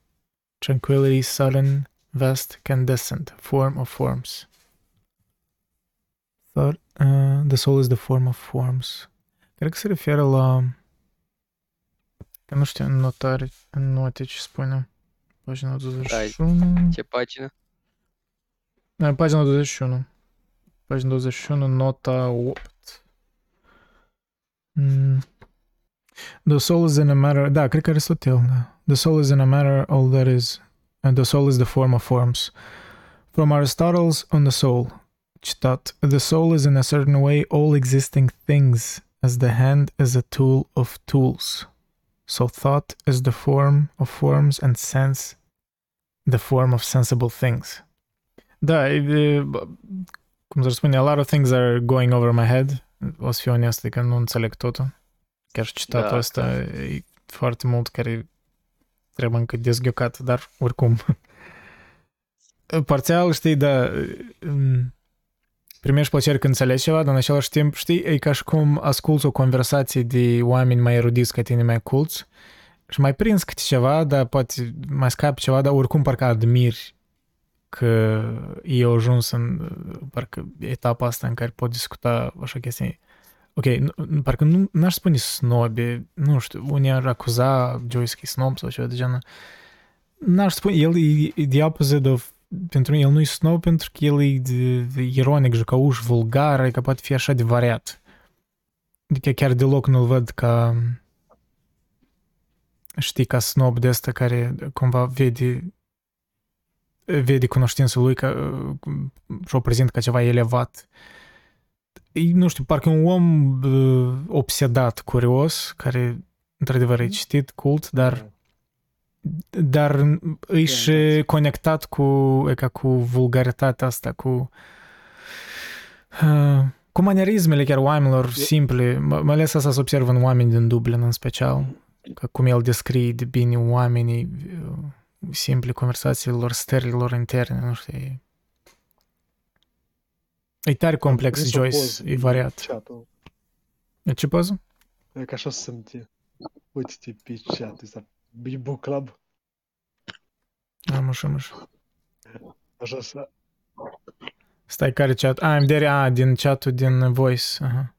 Tranquility, sudden, vast, candescent, form of forms. Thought, uh, the soul is the form of forms. Cred că se referă la... Că nu știu în notare, în note ce spune. Pagina 21. Ce pagină? Da, pagina 21. Pagina 21, nota 8. Mm. The soul is in a matter... Da, cred că Aristotel, da. The soul is in a matter all that is. And the soul is the form of forms. From Aristotle's On the Soul. Citat. The soul is in a certain way all existing things, as the hand is a tool of tools. So thought is the form of forms and sense the form of sensible things. Da, e, cum să a lot of things are going over my head. O să fiu onest, adică nu înțeleg totul. Chiar și citatul Da, ăsta e foarte mult care trebuie încă dezghiocat, dar oricum. Parțial, știi, da, m, primești plăcere când înțelegi ceva, dar în același timp, știi, e ca și cum asculți o conversație de oameni mai erudiți ca tine, mai culți, și mai prins câte ceva, dar poate mai scapi ceva, dar oricum parcă admiri că ei au ajuns în parcă etapa asta în care pot discuta așa chestii. Ok, nu, parcă nu n-aș spune snobe, nu știu, unii ar acuza Joyce că e snob sau ceva de genul. N-aș spune, el e, e the opposite of, pentru mine, el nu e snob pentru că el e de, de ironic, jucăuș, vulgar, adică poate fi așa de variat. Adică chiar deloc nu-l văd ca știi, ca snob de asta care cumva vede vede cunoștința lui ca, și o prezintă ca ceva elevat. E, nu știu, parcă un om uh, obsedat, curios, care într-adevăr e citit, cult, dar dar e și conectat cu, e ca cu vulgaritatea asta, cu uh, cu manierismele chiar oamenilor simple, m- mai ales asta se observă în oameni din Dublin în special, că cum el descrie de bine oamenii uh, simple conversațiilor, stărilor interne, nu știu, e, e tare complex, Pus o Joyce, poză e în variat. chat-ul. E ce poză? E ca așa sunt. e. Uite-te pe chat, ăsta, e book club. Am așa, am așa. Așa să... Stai, care chat? Ah, îmi dere, ah, din chatul din Voice. Aha.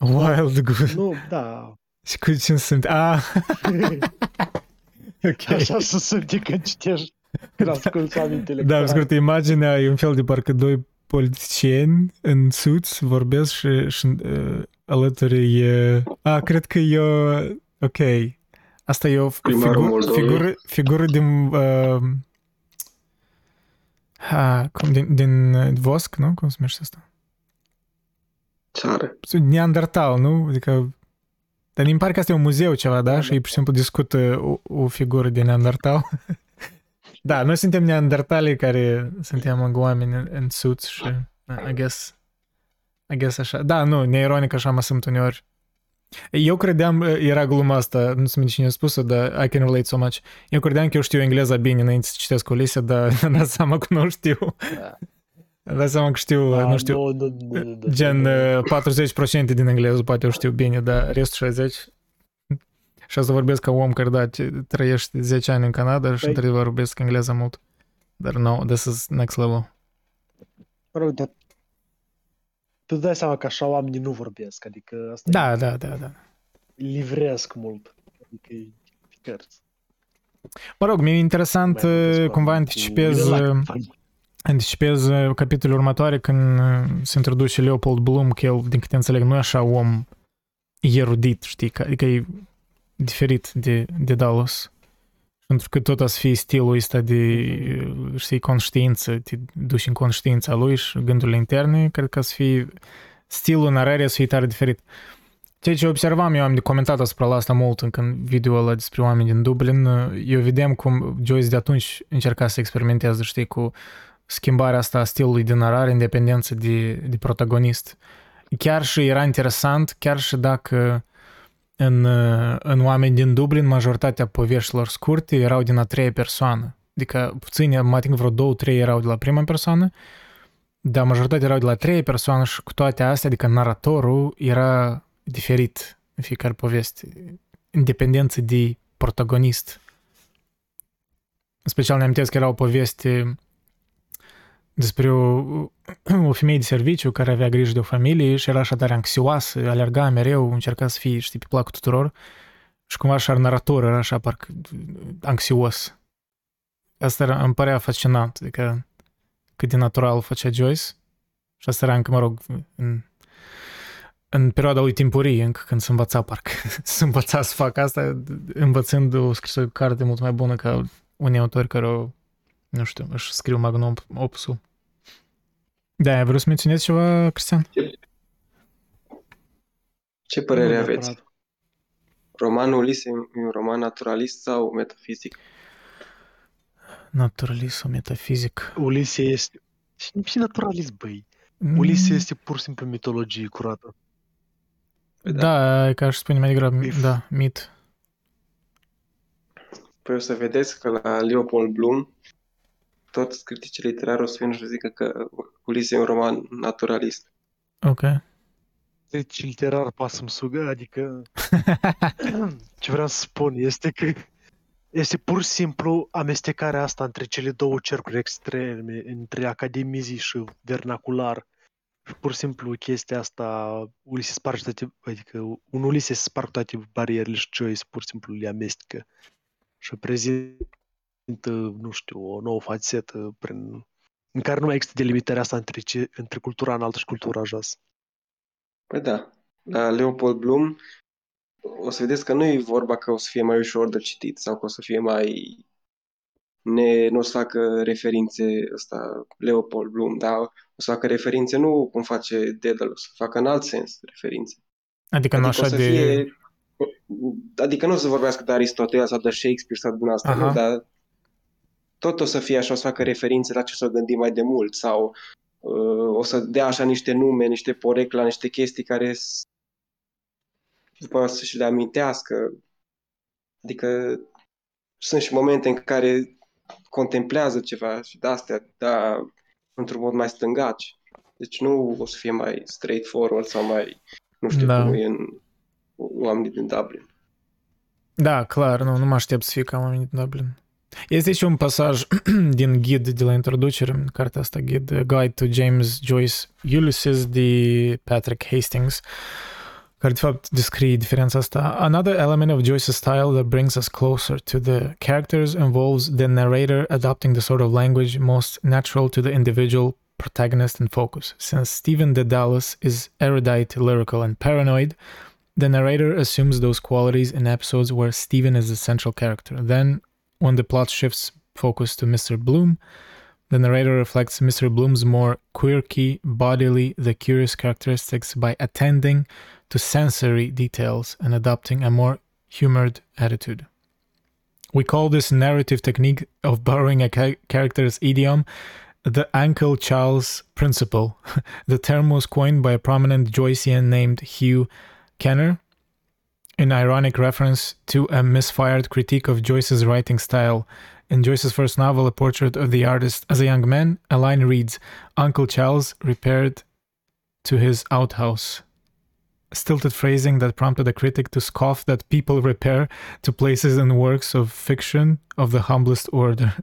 Wild Goose. Nu, da. Și cu cine sunt? Ah, ok. Așa să simte când citești, când asculti amintele. Da, pe scurt, imaginea e un fel de parcă doi politicieni în suits vorbesc și, și uh, alături e... A, cred că e... o- Ok. Asta e o f- Primarul figu- Moldovei. figură, figură din... Uh, ha, cum, din, din uh, Vosc, nu? Cum se numește asta? Țară. Neandertal, nu? Adică... Dar mi pare că asta e un muzeu ceva, da? Și ei pur și simplu discută o, o figură de Neandertal. da, noi suntem Neandertali care suntem în oameni în, în suits și I guess, I guess așa. Da, nu, neironic așa mă simt uneori. Eu credeam, era gluma asta, nu sunt cine a spus dar I can relate so much. Eu credeam că eu știu engleza bine înainte să citesc Ulise, dar am dat seama că nu știu. Da. Am dat seama că știu, Da, nu știu, nu, nu, nu, nu, nu, gen nu. uh, 40% din engleză poate eu știu bine, dar restul 60 și asta vorbesc ca om care, da, ce- trăiești 10 ani în Canada și Păi- într-adevăr vorbesc engleză mult. Dar no, this is next level. Mă rog, dar tu dai seama că așa oamenii nu vorbesc, adică asta Da, e, da, da, da. livresc mult. Adică e cărți. Mă rog, mi-e interesant, Mai multe uh, spune cumva cu anticipez, relax. uh, anticipez uh, capitolul următoare când uh, se introduce Leopold Bloom, că el, din câte înțeleg, nu e așa om erudit, știi, că- adică e diferit de, de Dallas. Pentru că tot o să fie stilul ăsta de, uh, știi, conștiință, te duci în conștiința lui și gândurile interne, cred că o să fie stilul narării o să fie tare diferit. Ceea ce observam, eu am de comentat asupra la asta mult în când video ăla despre oameni din Dublin, eu vedem cum Joyce de atunci încerca să experimenteze, știi, cu schimbarea asta a stilului de narare în dependență de, de protagonist. Chiar și era interesant, chiar și dacă în, în oameni din Dublin majoritatea poveștilor scurte erau din a treia persoană. Adică puține, mai think vreo două, trei erau de la prima persoană, dar majoritatea erau de la treia persoană și cu toate astea, adică naratorul era diferit în fiecare poveste, în dependență de protagonist. În special ne amintesc că era o poveste despre o, o femeie de serviciu care avea grijă de o familie și era așa tare anxioasă, alerga mereu, încerca să fie, știi, pe placul tuturor și cumva așa narator era așa parcă anxios. Asta era, îmi părea fascinant, adică cât de natural făcea Joyce și asta era încă, mă rog, în, în perioada lui timpurie, încă când se învăța parcă, se învăța să facă asta, învățând o scrisă o carte mult mai bună ca unii autori care o, nu știu, își scriu magnum opusul. Da, ai vrut să menționezi ceva, Cristian? Ce părere Nu aveți? neapărat. Romanul Ulise e un roman naturalist sau metafizic? Naturalist sau metafizic? Ulise este... Și nu și naturalist, băi. Mm, Ulise este pur și simplu mitologie curată. Păi Da, e ca aș spune mai degrabă, E f- da, mit. Păi o să vedeți că la Leopold Bloom toți criticii literari o să vină și să zică că Ulise e un roman naturalist. Ok. Deci literar poate să-mi sugă, adică ce vreau să spun este că este pur și simplu amestecarea asta între cele două cercuri extreme, între academizii și vernacular. Și pur și simplu chestia asta, Ulise sparge toate, adică un Ulise sparg toate barierele și Joyce pur și simplu le amestecă și prezintă, nu știu, o nouă fațetă prin, în care nu mai există delimitarea asta între, ce, între cultura înaltă și cultura jos. Păi da, la Leopold Bloom o să vedeți că nu e vorba că o să fie mai ușor de citit sau că o să fie mai... Ne, nu o să facă referințe ăsta, Leopold Bloom, dar o să facă referințe nu cum face Dedal, o să facă în alt sens referințe. Adică nu Adică o așa să de... fie... Adică nu o să vorbească de Aristotel sau de Shakespeare sau din asta, Aha. nu, dar tot o să fie așa, o să facă referințe la ce s-o gândit mai de mult sau uh, o să dea așa niște nume, niște porecle la niște chestii care s- după aceea să și le amintească. Adică sunt și momente în care contemplează ceva și de astea, dar într-un mod mai stângaci. Deci nu o să fie mai straightforward sau mai, nu știu Da. cum e în oamenii din Dublin. Da, clar, nu, nu mă aștept să fie ca oamenii din Dublin. Este și un pasaj din ghid de la introducere, cartea asta, Guide to James Joyce Ulysses de Patrick Hastings, care de fapt asta. Another element of Joyce's style that brings us closer to the characters involves the narrator adopting the sort of language most natural to the individual protagonist and focus. Since Stephen Dedalus is erudite, lyrical, and paranoid, The narrator assumes those qualities in episodes where Steven is the central character. Then, when the plot shifts focus to Mr. Bloom, the narrator reflects Mr. Bloom's more quirky, bodily, the curious characteristics by attending to sensory details and adopting a more humored attitude. We call this narrative technique of borrowing a cha- character's idiom the Uncle Charles principle. the term was coined by a prominent Joycean named Hugh Kenner, in ironic reference to a misfired critique of Joyce's writing style. In Joyce's first novel, A Portrait of the Artist, as a young man, a line reads Uncle Charles repaired to his outhouse. Stilted phrasing that prompted a critic to scoff that people repair to places and works of fiction of the humblest order.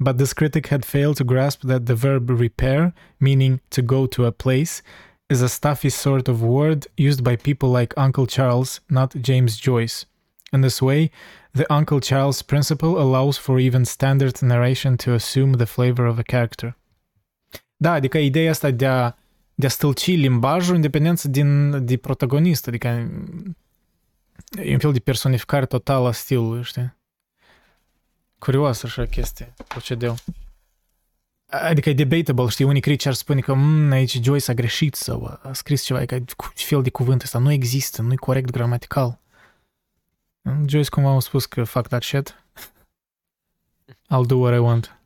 But this critic had failed to grasp that the verb repair, meaning to go to a place, is a stuffy sort of word used by people like Uncle Charles, not James Joyce. In this way, the Uncle Charles principle allows for even standard narration to assume the flavor of a character. Da, adică ideea asta de a, de a stâlci limbajul în dependență din, de protagonist, adică e un fel de personificare totală a stilului, știi? Curios așa chestie, procedeu. Adică e debatable, știi, unii critici ar spune că mm, aici Joyce a greșit sau a scris ceva, adică fel de cuvânt ăsta nu există, nu e corect gramatical. Joyce cumva a spus că fuck that shit. I'll do what I want.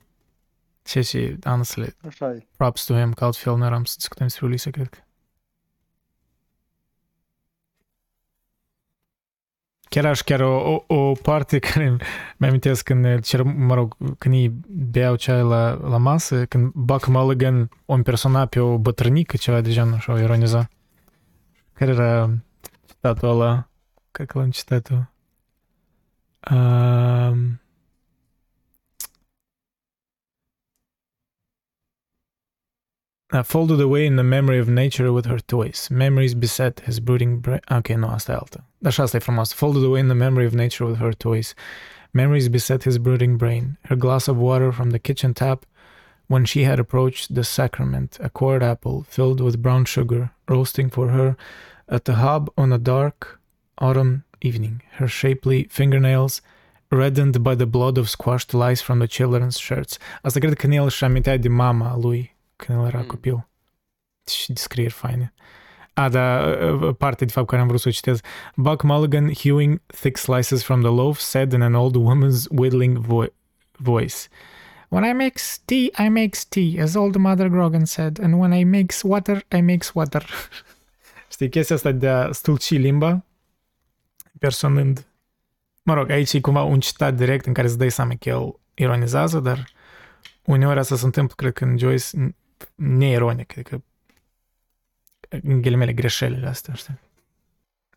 Ceea ce, honestly, Așa e. props to him, că altfel nu eram să discutăm despre Ulise, cred că. Chiar aș chiar o, o, o parte care mi-amintesc când, cer, mă rog, când ei beau ceai la, la masă, când Buck Mulligan o impersona pe o bătrânică, ceva de genul, așa o ironiza. Care era citatul ăla? Cred că l-am citat eu. Um, Uh, folded away in the memory of nature with her toys. Memories beset his brooding brain. Ok, no, asta e altă. Dar și asta e frumos. Folded away in the memory of nature with her toys. Memories beset his brooding brain. Her glass of water from the kitchen tap when she had approached the sacrament, a cored apple filled with brown sugar, roasting for her at the hob on a dark autumn evening. Her shapely fingernails reddened by the blood of squashed lice from the children's shirts. Asta cred că el își amintea de mama lui când el era Mm. copil. Și descrieri faine. A, da, parte de fapt care am vrut să o citez. Buck Mulligan, hewing thick slices from the loaf, said in an old woman's wheedling vo- voice. When I make tea, I make tea, as old Mother Grogan said, and when I make water, I make water. Știi, chestia asta de a stulci limba, personând... Mă rog, aici e cumva un citat direct în care îți dai seama că el ironizează, dar uneori asta se întâmplă, cred că în Joyce, neironic, adică în ghilimele greșelile astea, știi?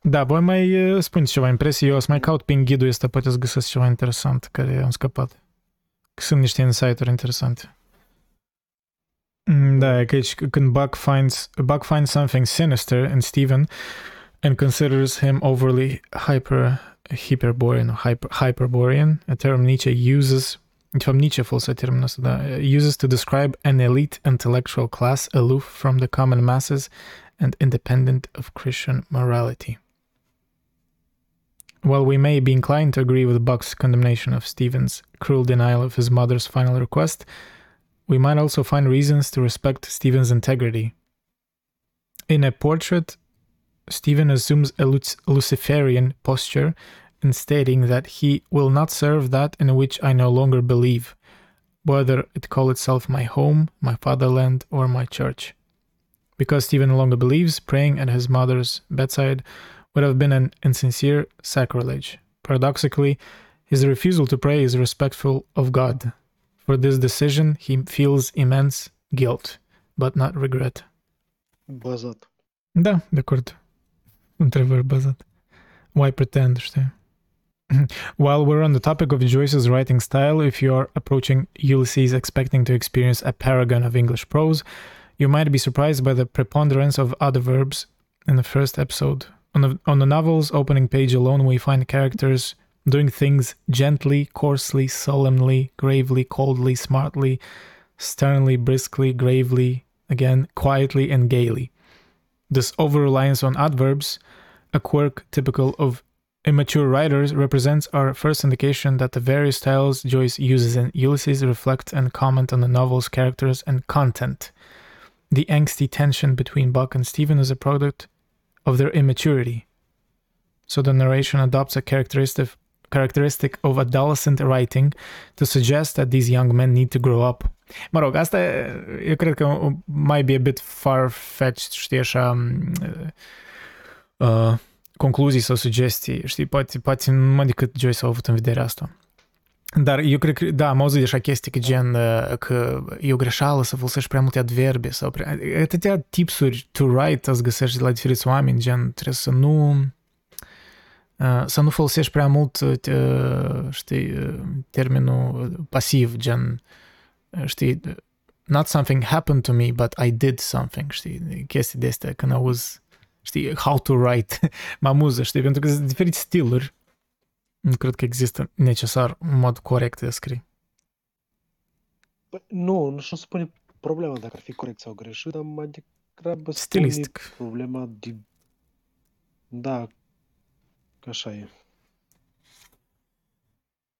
Da, voi mai uh, spuneți ceva impresii, eu o să mai caut prin ghidul ăsta, poate să găsesc ceva interesant care am scăpat. Că sunt niște insight-uri interesante. Mm, Da, e că aici când Buck finds, Buck finds something sinister in Steven and considers him overly hyper, hyperborean, hyper, hyperborean, a term Nietzsche uses fapt, Nietzsche ăsta, da, uses to describe an elite intellectual class aloof from the common masses and independent of Christian morality. While we may be inclined to agree with Buck's condemnation of Stephen's cruel denial of his mother's final request, we might also find reasons to respect Stephen's integrity. In a portrait, Stephen assumes a Luciferian posture in stating that he will not serve that in which I no longer believe, whether it call itself my home, my fatherland, or my church. Because Stephen no longer believes, praying at his mother's bedside would have been an insincere sacrilege. Paradoxically, his refusal to pray is respectful of God. For this decision, he feels immense guilt, but not regret. Bazat. Da, de acord. Întrebări bazat. Why pretend, știi? While we're on the topic of Joyce's writing style, if you are approaching Ulysses expecting to experience a paragon of English prose, you might be surprised by the preponderance of adverbs in the first episode. On the, on the novel's opening page alone, we find characters doing things gently, coarsely, solemnly, gravely, coldly, smartly, sternly, briskly, gravely, again, quietly, and gaily. This over reliance on adverbs, a quirk typical of immature writers, represents our first indication that the various styles Joyce uses in Ulysses reflect and comment on the novel's characters and content. The angsty tension between Buck and Stephen is a product of their immaturity. So the narration adopts a characteristic characteristic of adolescent writing to suggest that these young men need to grow up. Mă rog, asta eu cred că might be a bit far-fetched, știi, așa, uh, concluzii sau sugestii, știi, poate, poate numai decât Joyce a avut în vedere asta. Dar eu cred că, da, am auzit deja chestii că gen uh, că e o greșeală să folosești prea multe adverbe sau prea... Atâtea tipsuri to write îți găsești de la diferiți oameni, gen trebuie să nu uh, să nu folosești prea mult, uh, știi, uh, termenul pasiv, gen, uh, știi, not something happened to me, but I did something, știi, chestii de astea, când auzi, știi, how to write, mă amuză, știi, pentru că sunt diferite stiluri. Nu cred că există necesar un mod corect de scrie. Bă, nu, nu știu să pune problema dacă ar fi corect sau greșit, dar mai degrabă spune Stilistic. problema de... Da, că așa e.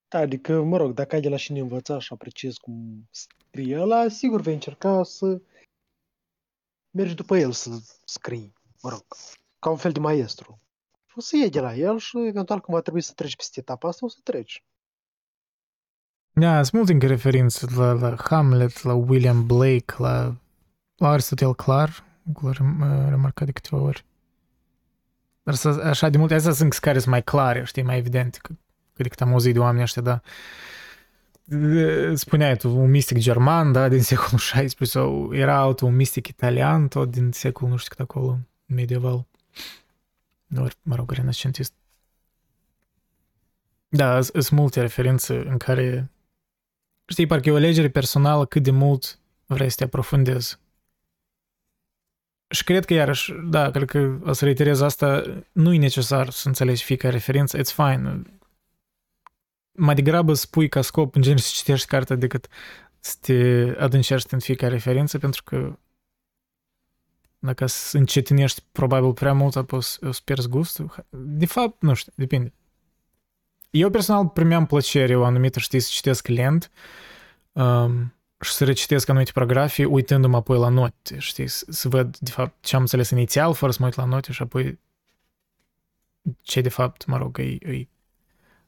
Da, adică, mă rog, dacă ai de la cine învăța și apreciezi cum scrie ăla, sigur vei încerca să mergi după el să scrii, mă rog, ca un fel de maestru. Și o să iei de la el și eventual când va trebui să treci peste etapa asta, o să treci. Da, sunt multe încă referințe la, la Hamlet, la William Blake, la, la Aristotel clar, l-am rem- remarcat de câteva ori. Dar să, așa de multe, astea sunt care sunt mai clare, știi, mai evidente, că, cât de cât am auzit de oamenii ăștia, da. De- Spuneai tu, un mistic german, da, din secolul XVI, sau era altul, un mistic italian, tot din secolul nu știu cât acolo, medieval. Ori, mă rog, renascentist. Da, sunt multe referințe în care Știi, parcă e o alegere personală cât de mult vrei să te aprofundezi. Și cred că, iarăși, da, cred că o să reiterez asta, nu e necesar să înțelegi fiecare referință, it's fine. Mai degrabă spui ca scop, în genere, să citești cartea decât să te adâncești în fiecare referință, pentru că dacă să încetinești probabil prea mult, apoi o să o să pierzi gustul. De fapt, nu știu, depinde. Eu personal primeam plăcere o anumită, știi, să citesc lent um, și să recitesc anumite paragrafe, uitându-mă apoi la note, știi, să, să văd, de fapt, ce am înțeles inițial, fără să mă uit la note și apoi ce, de fapt, mă rog, îi, îi,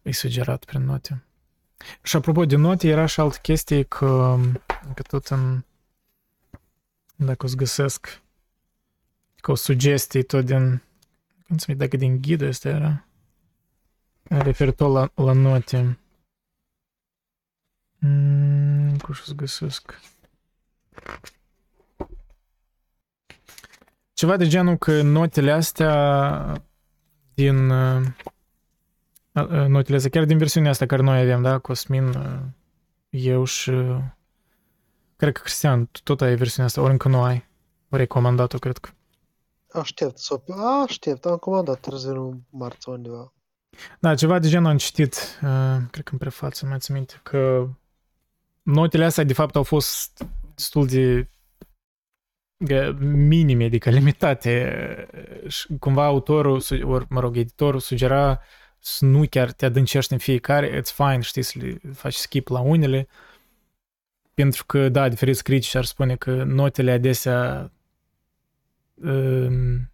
îi sugerat prin note. Și apropo de note, era și altă chestie că, că tot în, dacă o să găsesc, că o sugestie tot din, cum să dacă din ghidă este era, referitor la, la note. Mm, cum să găsesc? Ceva de genul că notele astea din uh, uh, notele astea, chiar din versiunea asta care noi avem, da, Cosmin, uh, eu și uh, cred că Cristian, tu tot ai versiunea asta, ori încă nu ai. Ori ai comandat-o, cred că. Aștept, să o... Aștept, am comandat târziu în marți undeva. Da, ceva de genul am citit, uh, cred că în prefață, mai țin minte, că notele astea de fapt au fost destul de gă- minime, adică limitate uh, și cumva autorul, su- ori, mă rog, editorul sugera să nu chiar te adâncești în fiecare, it's fine, știi, să le faci skip la unele, pentru că, da, diferiți critici ar spune că notele adesea um,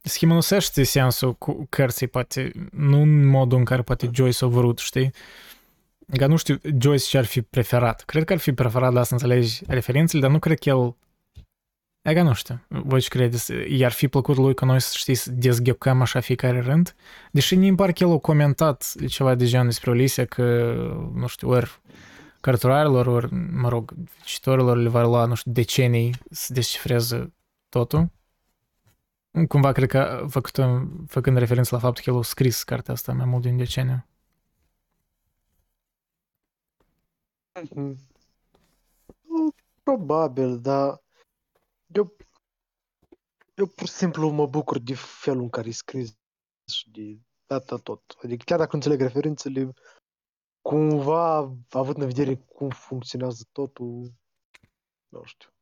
schimănusește sensul cu cărții, poate, nu în modul în care poate Joyce a vrut, știi? Că nu știu Joyce ce ar fi preferat. Cred că ar fi preferat, da, să înțelegi referințele, dar nu cred că el... E că nu știu, voi ce credeți? I-ar fi plăcut lui că noi, știi, să dezghecăm așa fiecare rând? Deși mi pare că el a comentat ceva de genul despre Olisia că, nu știu, ori cărturarilor, ori, mă rog, citorilor le va lua, nu știu, decenii să descifreze totul. Cumva cred că făcut, făcând referință la faptul că el a scris cartea asta mai mult de un deceniu. Mhm. Nu, Probabil, dar eu, eu pur și simplu mă bucur de felul în care e scris și de data tot. Adică chiar dacă nu înțeleg referințele, cumva având în vedere cum funcționează totul, nu știu.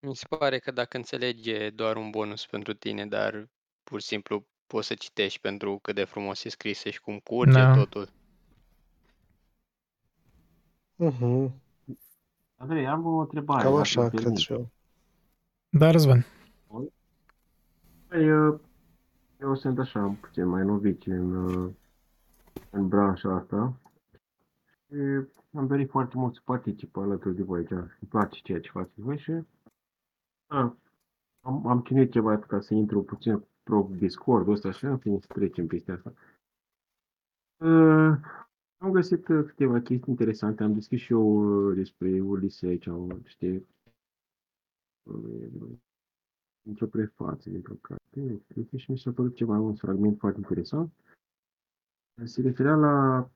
Mi se pare că dacă înțelegi e doar un bonus pentru tine, dar pur și simplu poți să citești pentru cât de frumos e scrisă și cum curge Da. totul. Mhm. Andrei, am o întrebare. Cam dacă așa îmi cred permiți. și eu. Da, Răzvan. Păi, Eu, eu sunt așa puțin mai novice în, uh, în branșa asta și am dorit foarte mult să particip alături de voi aici. Îmi place ceea ce faceți voi și a, am, am chinuit ceva ca să intru puțin pro Discord-ul ăsta și în fine să trecem peste asta. Uh, am găsit uh, câteva chestii interesante. Am deschis și eu uh, despre Ulise aici, au niște uh, într-o prefață dintr-o carte. Cred că și mi s-a părut ceva, un fragment foarte interesant. Se referea la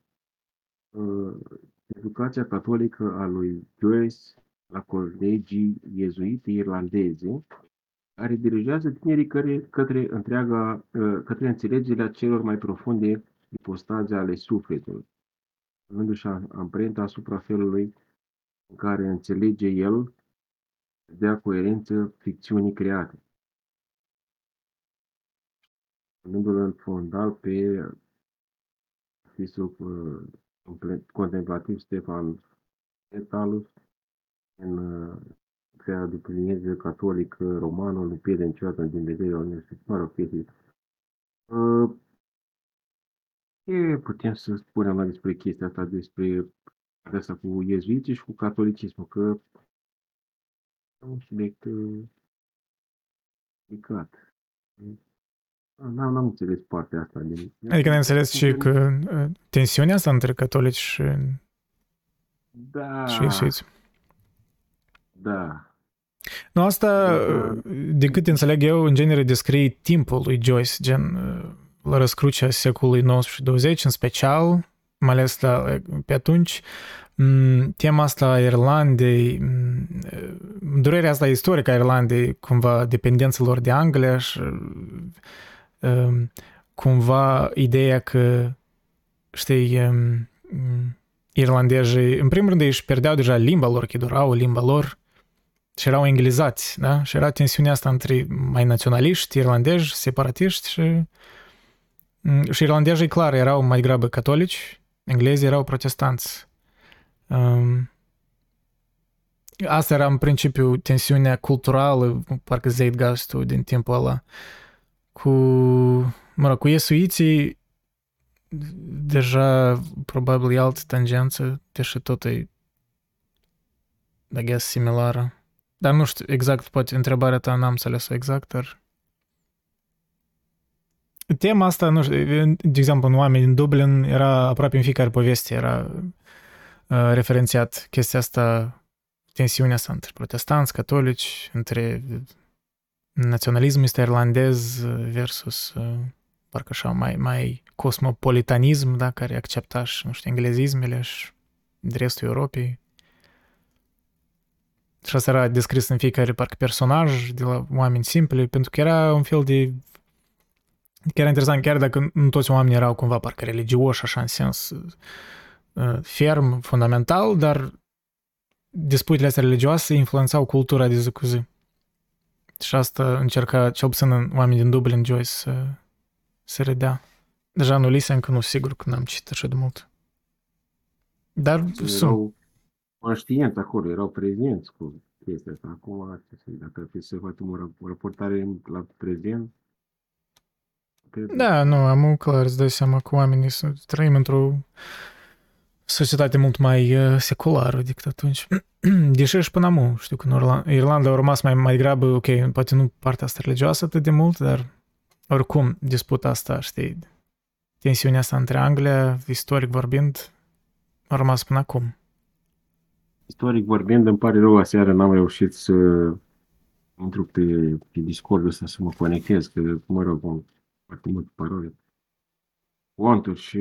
uh, educația catolică a lui Joyce la colegii iezuite irlandeze, care dirigează tinerii către, către, întreaga, uh, către înțelegerea celor mai profunde ipostaze ale sufletului, punându-și amprenta asupra felului în care înțelege el să dea coerență ficțiunii create. Punându-l în fondal pe artistul uh, contemplativ Stefan Etalus, în uh, crearea de plineze catolic romană, nu pierde niciodată din vederea unei mă rog, chestii. Uh, ce putem să spunem mai despre chestia asta, despre asta cu iezuiții și cu catolicismul, că e un subiect uh, complicat. N-am, n-am înțeles partea asta. Din... Adică n-ai înțeles și că uh, tensiunea asta între catolici și, Da, și iesuiți. Da. Nu, asta, Da. de cât înțeleg eu, în genere descrie timpul lui Joyce, gen uh, la răscrucea secolului 19-20 în special, mai ales la, pe atunci, m, tema asta a Irlandei, m, durerea asta istorică a Irlandei, cumva dependența lor de Anglia și um, cumva ideea că, știi, um, irlandezii, în primul rând, ei își pierdeau deja limba lor, că durau limba lor, și erau englelizați, da? Și era tensiunea asta între mai naționaliști, irlandezi, separatiști și... Și irlandezii, clar, erau mai degrabă catolici, englezii erau protestanți. Um, asta era în principiu tensiunea culturală, parcă zeitgeistul din timpul ăla. Cu, mă rog, cu iesuiții deja probabil e altă tangență, deși tot e I guess, similară. Dar nu știu exact, poate întrebarea ta n-am înțeles-o exact, dar... Tema asta, nu știu, de exemplu, în Oameni din Dublin era aproape în fiecare poveste, era uh, referențiat chestia asta, tensiunea asta între protestanți, catolici, între naționalismul este irlandez versus uh, parcă așa mai, mai cosmopolitanism, da, care accepta și, nu știu, englezismele și de restul Europei. Și asta era descris în fiecare parcă personaj de la oameni simpli, pentru că era un fel de... Chiar era interesant, chiar dacă nu toți oamenii erau cumva parcă religioși, așa în sens uh, ferm, fundamental, dar disputele astea religioase influențau cultura de zi cu zi. Și asta încerca, cel puțin în oameni din Dublin, Joyce, să, să redea. Deja nu Lisa încă nu sigur că n-am citit așa de mult. Dar sunt... Erau conștienți acolo, erau prezenți cu chestia asta. Acum, ce să zic, dacă ar fi să facem o rap- o raportare la prezent, cred că- Da, nu, am clar, îți dai seama că oamenii sunt, trăim într-o societate mult mai uh, seculară decât atunci. Deși și până acum, știu că în Irla- Irlanda a rămas mai, mai degrabă, ok, poate nu partea asta religioasă atât de mult, dar oricum disputa asta, știi, tensiunea asta între Anglia, istoric vorbind, a rămas până acum. Istoric vorbind, îmi pare rău, aseară n-am reușit să intru pe, pe Discord ăsta să mă conectez, că, mă rog, am foarte multe parole. Conturi și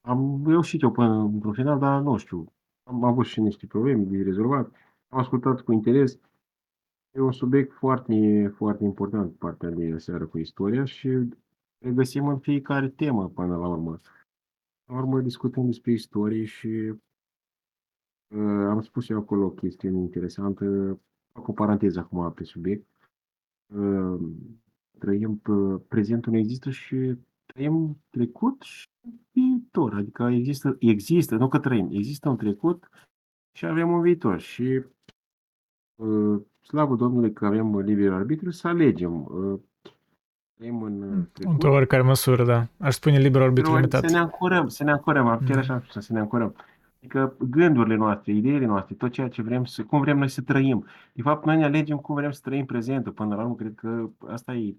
am reușit eu până într-un final, dar nu știu, am avut și niște probleme de rezolvat. Am ascultat cu interes. E un subiect foarte, foarte important, partea de seară cu istoria și regăsim în fiecare temă până la urmă. La urmă discutăm despre istorie și Uh, am spus eu acolo o chestiune interesantă, fac o paranteză acum pe subiect. Uh, trăim, pe prezentul nu există și trăim trecut și viitor. Adică există, există, nu că trăim, există un trecut și avem un viitor. Și uh, slavă Domnului că avem liber arbitru să alegem. Uh, trăim în trecut. Într-o oricare măsură, da. Aș spune liber arbitru Să limitat. ne ancorăm, să ne ancorăm, am chiar așa am spus, să ne ancorăm. Adică gândurile noastre, ideile noastre, tot ceea ce vrem să, cum vrem noi să trăim. De fapt, noi ne alegem cum vrem să trăim prezentul. Până la urmă, cred că asta e,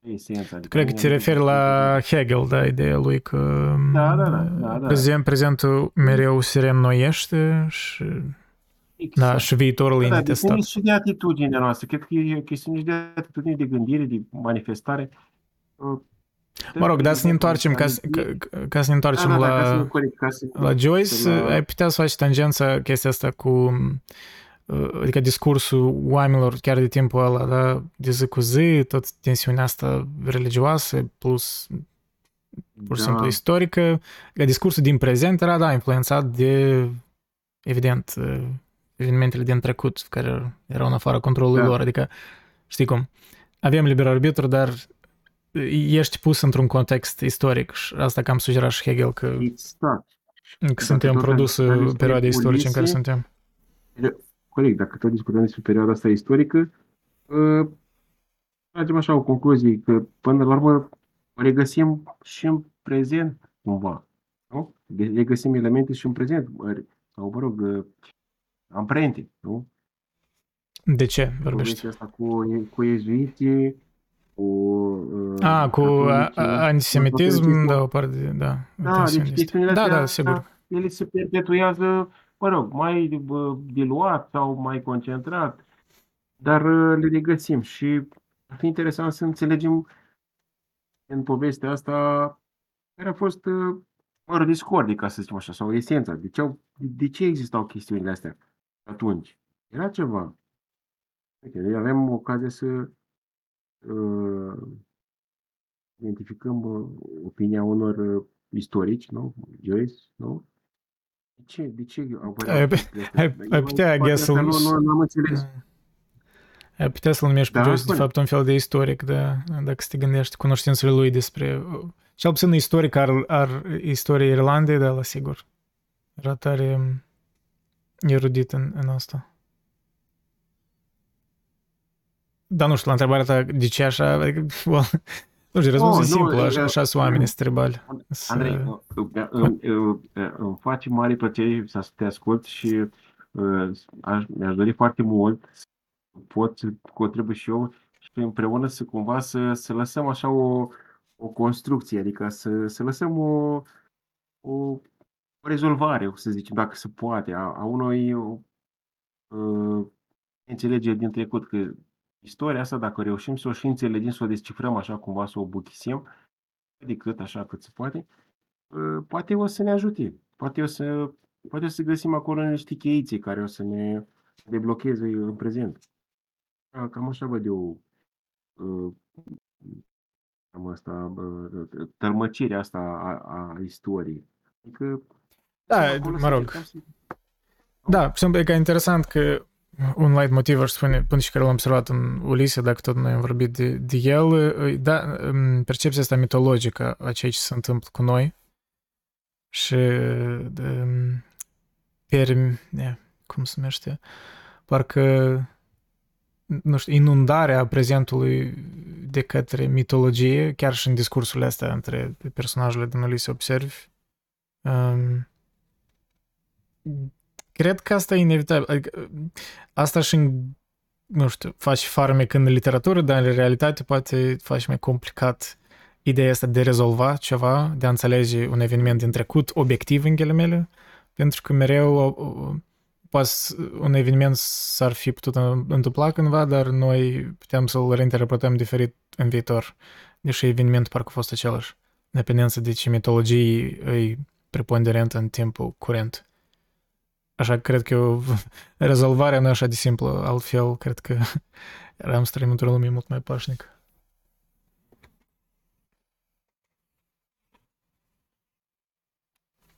e esența. Adică Cred că noi te ne referi alegem la Hegel, da, ideea lui că Da, da, da, da, da. prezent, prezentul mereu se reînnoiește și, Exact. da, și viitorul e Da, netestat. depinde și de atitudinea noastră. Cred că e o chestiune și de atitudine, de gândire, de manifestare. Uh, Mă rog, dar să ne întoarcem, ca, să- ca, ca să ne da, întoarcem da, da, la, ca să, corect, ca să, la Joyce, la- ai putea să faci tangența chestia asta cu uh, adică discursul oamenilor chiar de timpul ăla, da, de zi cu zi, tot tensiunea asta religioasă, plus pur și Da. simplu istorică, că discursul din prezent era, da, influențat de, evident, uh, evenimentele din trecut, care erau în afara controlului Da. lor, adică, știi cum, avem liber arbitru, dar ești pus într-un context istoric și asta cam sugera și Hegel că, Exact. că suntem tot produsul discutăm despre perioadei istorice în care Ulise, suntem. Corect, dacă tot discutăm despre perioada asta istorică, uh, tragem așa o concluzie, că până la urmă o regăsim și în prezent, cumva. Nu? De- Regăsim elemente și în prezent, ori- sau, mă rog, uh, amprente, nu? De ce vorbești? Povestea asta cu, cu ezuiții, cu... Uh, A, cu a, catolici, a, antisemitism, catolicismul. da, o parte, de- da. Da, deci tensiunile chestiunile astea. Da, astea, da, sigur. ele se perpetuează, mă rog, mai bă, diluat sau mai concentrat, dar uh, le regăsim și ar fi interesant să înțelegem în povestea asta care a fost, uh, mă rog, discordii, ca să zicem așa, sau esența. De ce, au, de ce existau chestiunile astea atunci? Era ceva. Uite, noi avem ocazia să uh, identificăm uh, opinia unor uh, istorici, nu? Joyce, nu? De ce, de ce au Ai- apărut chestiile astea? ai- ai Eu putea, I poate guess, asta să- nu, nu, nu am înțeles. Ai putea să-l numești pe Da, Joyce, de spune. fapt, un fel de istoric, da, dacă să te gândești cunoștințele lui despre... Cel puțin istoric ar, ar istoriei Irlandei, da, la sigur. Era tare um, erudit în, în asta. Dar nu știu, la întrebarea ta, de ce așa, adică, well, nu știu, răspunsul Oh, e nu, simplu, așa, uh, așa sunt oamenii stribali. Andrei, uh, uh, îmi, uh, uh, îmi face mare plăcere să te ascult și uh, aș, mi-aș dori foarte mult să pot să contribui și eu și împreună să cumva să, să lăsăm așa o, o construcție, adică să, să lăsăm o, o, o rezolvare, să zicem, dacă se poate, a, a unui uh, înțelegere din trecut, că istoria asta, dacă reușim să o și înțelegem, să o descifrăm așa cumva, să o buchisem, de cât așa cât se poate, uh, poate o să ne ajute. Poate o să, poate o să găsim acolo niște cheițe care o să ne deblocheze în prezent. A, Cam așa văd eu uh, cam asta, uh, tălmăcirea asta a, a istoriei. Adică, Da, acolo mă să rog. încercăm să- Da, pur și simplu, e că interesant că un light motiv, aș spune, până și care l-am observat în Ulise, dacă tot noi am vorbit de, de el, e, da, em, percepția asta mitologică a ceea ce se întâmplă cu noi și de, per, ne, cum se numește, parcă nu știu, inundarea prezentului de către mitologie, chiar și în discursurile astea între personajele din Ulise observi, um, cred că asta e inevitabil. Adică, asta și în, nu știu, faci farmec în literatură, dar în realitate poate faci mai complicat ideea asta de rezolva ceva, de a înțelege un eveniment din trecut, obiectiv în ghilimele, pentru că mereu o- o- poate un eveniment s-ar fi putut întâmpla cândva, dar noi putem să-l reinterpretăm diferit în viitor, deși evenimentul parcă a fost același, în dependență de ce mitologie e preponderentă în timpul curent. Așa că cred că eu, rezolvarea nu e așa de simplă, altfel cred că eram să trăim într-o lume mult mai pașnică.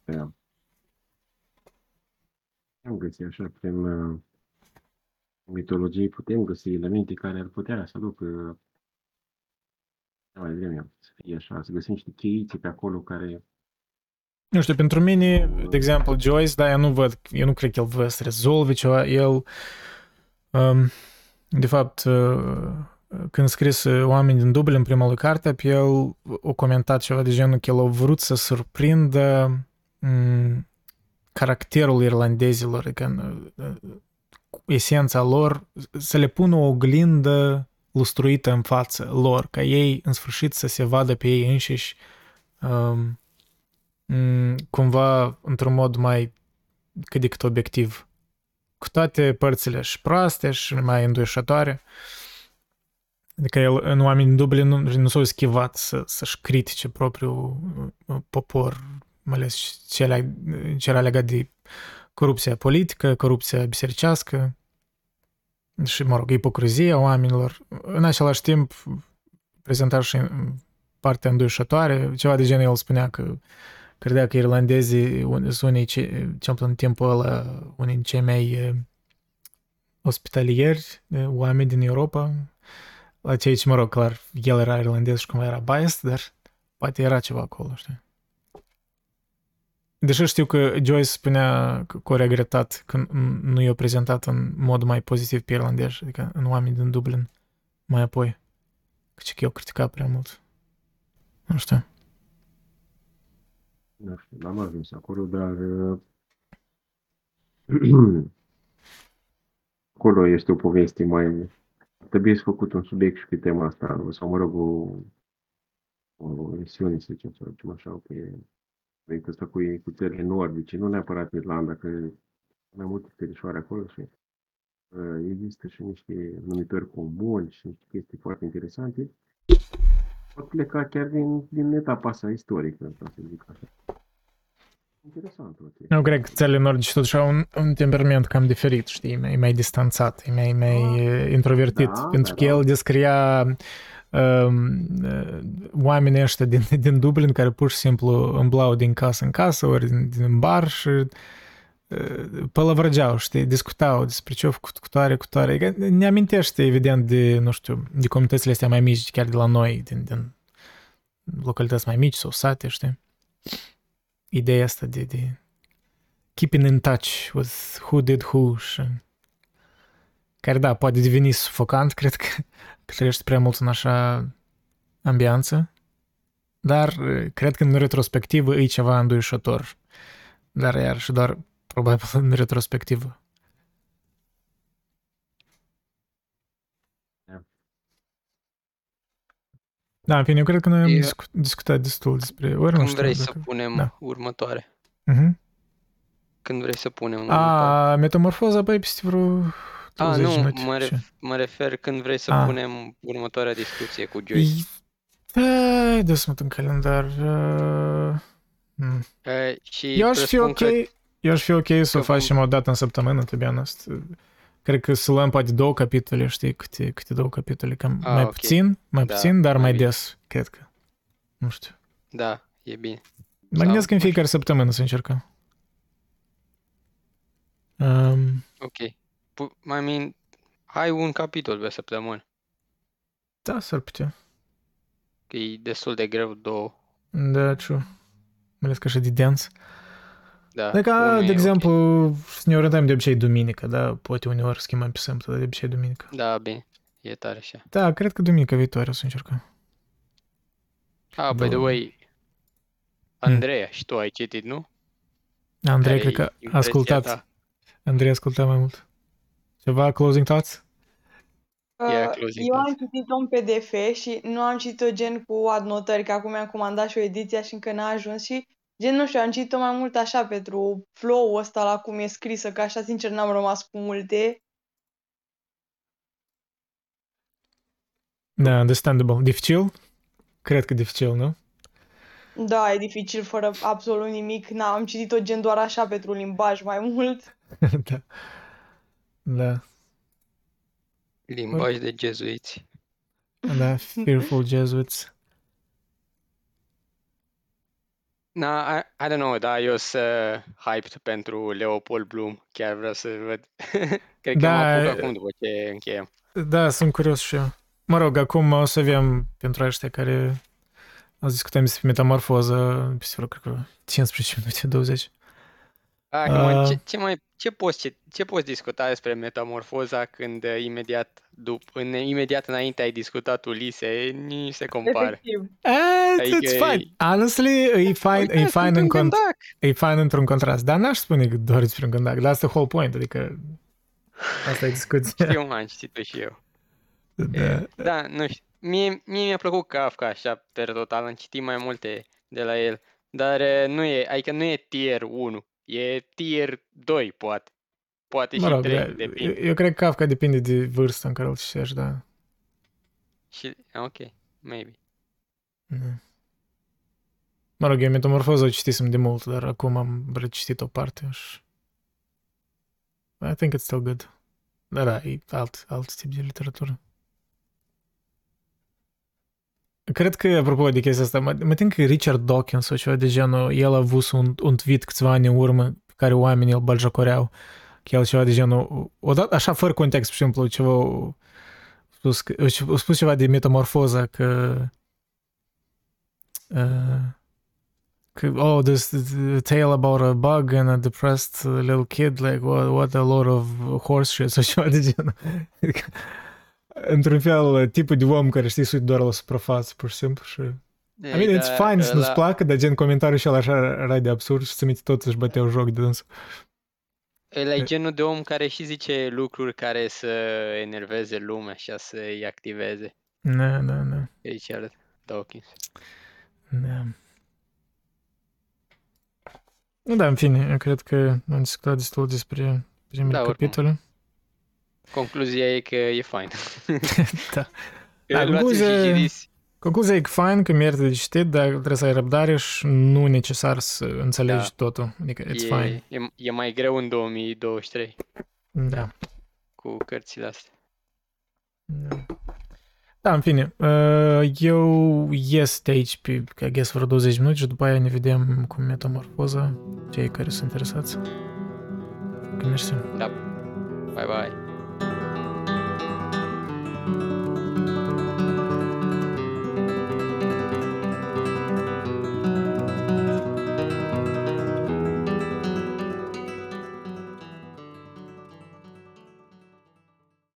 Da. Putem găsi așa prin uh, mitologie, putem găsi elemente care ar putea să aducă mai vreme să fie așa, să găsim niște cheițe pe acolo care Nu știu, pentru mine, de exemplu, Joyce, da, eu nu văd, eu nu cred că el vrea să rezolve ceva, el, um, de fapt, uh, când scris uh, Oameni din dublu în prima lui carte, pe el a comentat ceva de genul că el a vrut să surprindă um, caracterul irlandezilor, adică esența lor, să le pună o oglindă lustruită în față lor, ca ei în sfârșit să se vadă pe ei înșiși um, cumva într-un mod mai cât de cât obiectiv. Cu toate părțile și proaste și mai înduișătoare. Adică el, în oameni în Dublin nu, nu s-au schivat să, să-și critique propriul popor, mai ales ce era legat de corupția politică, corupția bisericească și, mă rog, ipocrizia oamenilor. În același timp, prezenta și partea înduișătoare, ceva de genul el spunea că credea că irlandezii sunt unii, cel puțin în timpul ăla, unii din cei mai ospitalieri oameni din Europa. La cei ce, mă rog, clar, el era irlandez și cumva era biased, dar poate era ceva acolo, știi? Deși știu că Joyce spunea că a regretat că nu i-a prezentat în mod mai pozitiv pe irlandez, adică în oameni din Dublin, mai apoi. Căci că eu critica prea mult. Nu știu. Nu știu, n-am ajuns acolo, dar acolo este o poveste mai... Trebuie să făcut un subiect și pe tema asta, sau mă rog, o, o emisiune, să zicem, sau ceva așa, pe proiectul ăsta cu, cu țările nordice, nu neapărat Irlanda, că mai multe terișoare acolo și uh, există și niște numitori comuni și niște chestii foarte interesante. Pot pleca chiar din, din etapa asta istorică, ca să zic așa. Interesant. Eu cred că țările nordice totuși au un, un temperament cam diferit, știi, mai, mai distanțat, mai, mai ah, introvertit, da, pentru da, că da. el descria Ehm, oamenii ăștia din, din Dublin care pur și simplu îmblau din casă în casă ori din, din bar și pălăvrăgeau, știi, discutau despre ce au făcut cu tare, cu tare. Ne amintește, evident, de, nu știu, de comunitățile astea mai mici, chiar de la noi, din, din localități mai mici sau sate, știi? Ideea asta de, de keeping in touch with who did who și care, da, poate deveni sufocant, cred că, că trăiești prea mult în așa ambianță, dar cred că în retrospectivă e ceva înduișător. Dar iar și doar probabil în retrospectivă. Da, în fine, eu cred că noi am eu... discutat destul despre... Ori Când nu știu, vrei dacă... să punem da. următoare? Uh-huh. Când vrei să punem A, următoare? metamorfoza, băi, peste vreo A, nu, mă, ref, mă refer când vrei să A. punem următoarea discuție cu Joyce. Da, dă să în calendar. Uh... Hmm. Uh, și eu aș fi ok, că... eu aș fi ok să o facem o dată în săptămână, to be honest. Cred că să luăm poate două capitole, știi, câte, câte două capitole, cam A, mai okay. puțin, mai da, puțin, dar mai, mai des, cred că. Nu știu. Da, e bine. Mă gândesc în fiecare săptămână să încercăm. Um, ok pu- I mean, ai un capitol pe săptămână. Da, s-ar putea. Că e destul de greu două. Da, true. Mai ales că așa de dens. Da, Dacă, de exemplu, okay. să ne orientăm de obicei duminică, da? Poate uneori schimbăm pe sâmbătă, dar de obicei duminică. Da, bine. E tare așa. Da, cred că duminica viitoare o să încercăm. Ah, by the way, Andreea, hmm. și tu ai citit, nu? Andrei, cred că a ascultat. Ta. Andrei a ascultat mai mult. Ceva closing thoughts? Yeah, closing Eu am citit-o în PDF și nu am citit-o gen cu adnotări, că acum mi-am comandat și o ediție și încă n-a ajuns și gen, nu știu, am citit-o mai mult așa pentru flow-ul ăsta la cum e scrisă, că așa sincer n-am rămas cu multe. Da, understandable. Dificil? Cred că dificil, nu? Da, e dificil fără absolut nimic. N-am citit-o gen doar așa pentru limbaj mai mult. da. Da. Limbaj de jezuiți. Da, fearful Jesuits. Na, I, I don't know, da, eu sunt hyped pentru Leopold Bloom. Chiar vreau să văd. Cred că Da, mă apuc e- acum după ce încheiem. Da, sunt curios și eu. Mă rog, acum o să avem pentru ăștia care o să discutăm despre metamorfoză peste vreo, cred că, 15 minute, 20. Acum, Uh. ce, ce, mai, ce, poți, ce, ce poți discuta despre metamorfoza când uh, imediat, dup, în, imediat înainte ai discutat Ulise, nici se compară. Efectiv. Eh, Adică it's fine. e- Honestly, e fine, e Uitați, fine sunt în un cont, gândac. e fine într-un contrast, dar n-aș spune că doar despre un gândac, dar asta e whole point, adică asta e discuția. Știu, m-am citit-o și eu. Da. Da, nu știu. Mie, mie mi-a plăcut Kafka așa, per total, am citit mai multe de la el, dar uh, nu e, adică nu e tier 1, e tier 2, poate. Poate Mă și rog, 3, da, depinde. eu, eu cred că Kafka depinde de vârsta în care îl citești, da. Și, ok, maybe. Da. Mă rog, eu metamorfoză o citisem de mult, dar acum am recitit o parte și... I think it's still good. Dar da, e alt, alt tip de literatură. Cred că, apropo de chestia asta, mă, mă tem că Richard Dawkins sau ceva de genul, el a avut un, un tweet câțiva ani în urmă pe care oamenii îl baljacoreau. Că el ceva de genul, odată, așa fără context, pur și simplu, ceva, spus, spus ceva de metamorfoză, că uh, oh, this, tale about a bug and a depressed little kid, like, what, what a lot of horse shit, sau ceva de genul. Adică, Într-un fel, tipul de om care știi sunt doar la suprafață, pur și simplu, și... I mean, it's Da, fine să nu-ți ăla- placă, dar gen comentariul și așa era de absurd și să minte tot să-și băteau joc de dânsul. Ăla e genul de om care și zice lucruri care să enerveze lumea și să-i activeze. Da, da, da. Richard Dawkins. Da. Nu, da, în fine, eu cred că am discutat destul despre primele Da, oricum. Capitole. Concluzia e că e fain. Da. Că Da, luați-l concluzia- și citiți. Concluzia e că fain, că merită de citit, dar trebuie să ai răbdare și nu necesar să înțelegi Da. totul. Adică, it's fine. E, e, e mai greu în 2023 Da. cu cărțile astea. Da. Da, în fine, uh, eu ies de aici pe, I guess, vreo 20 minute și după aia ne vedem cu metamorfoza, cei care sunt interesați. Mersi. Bye bye.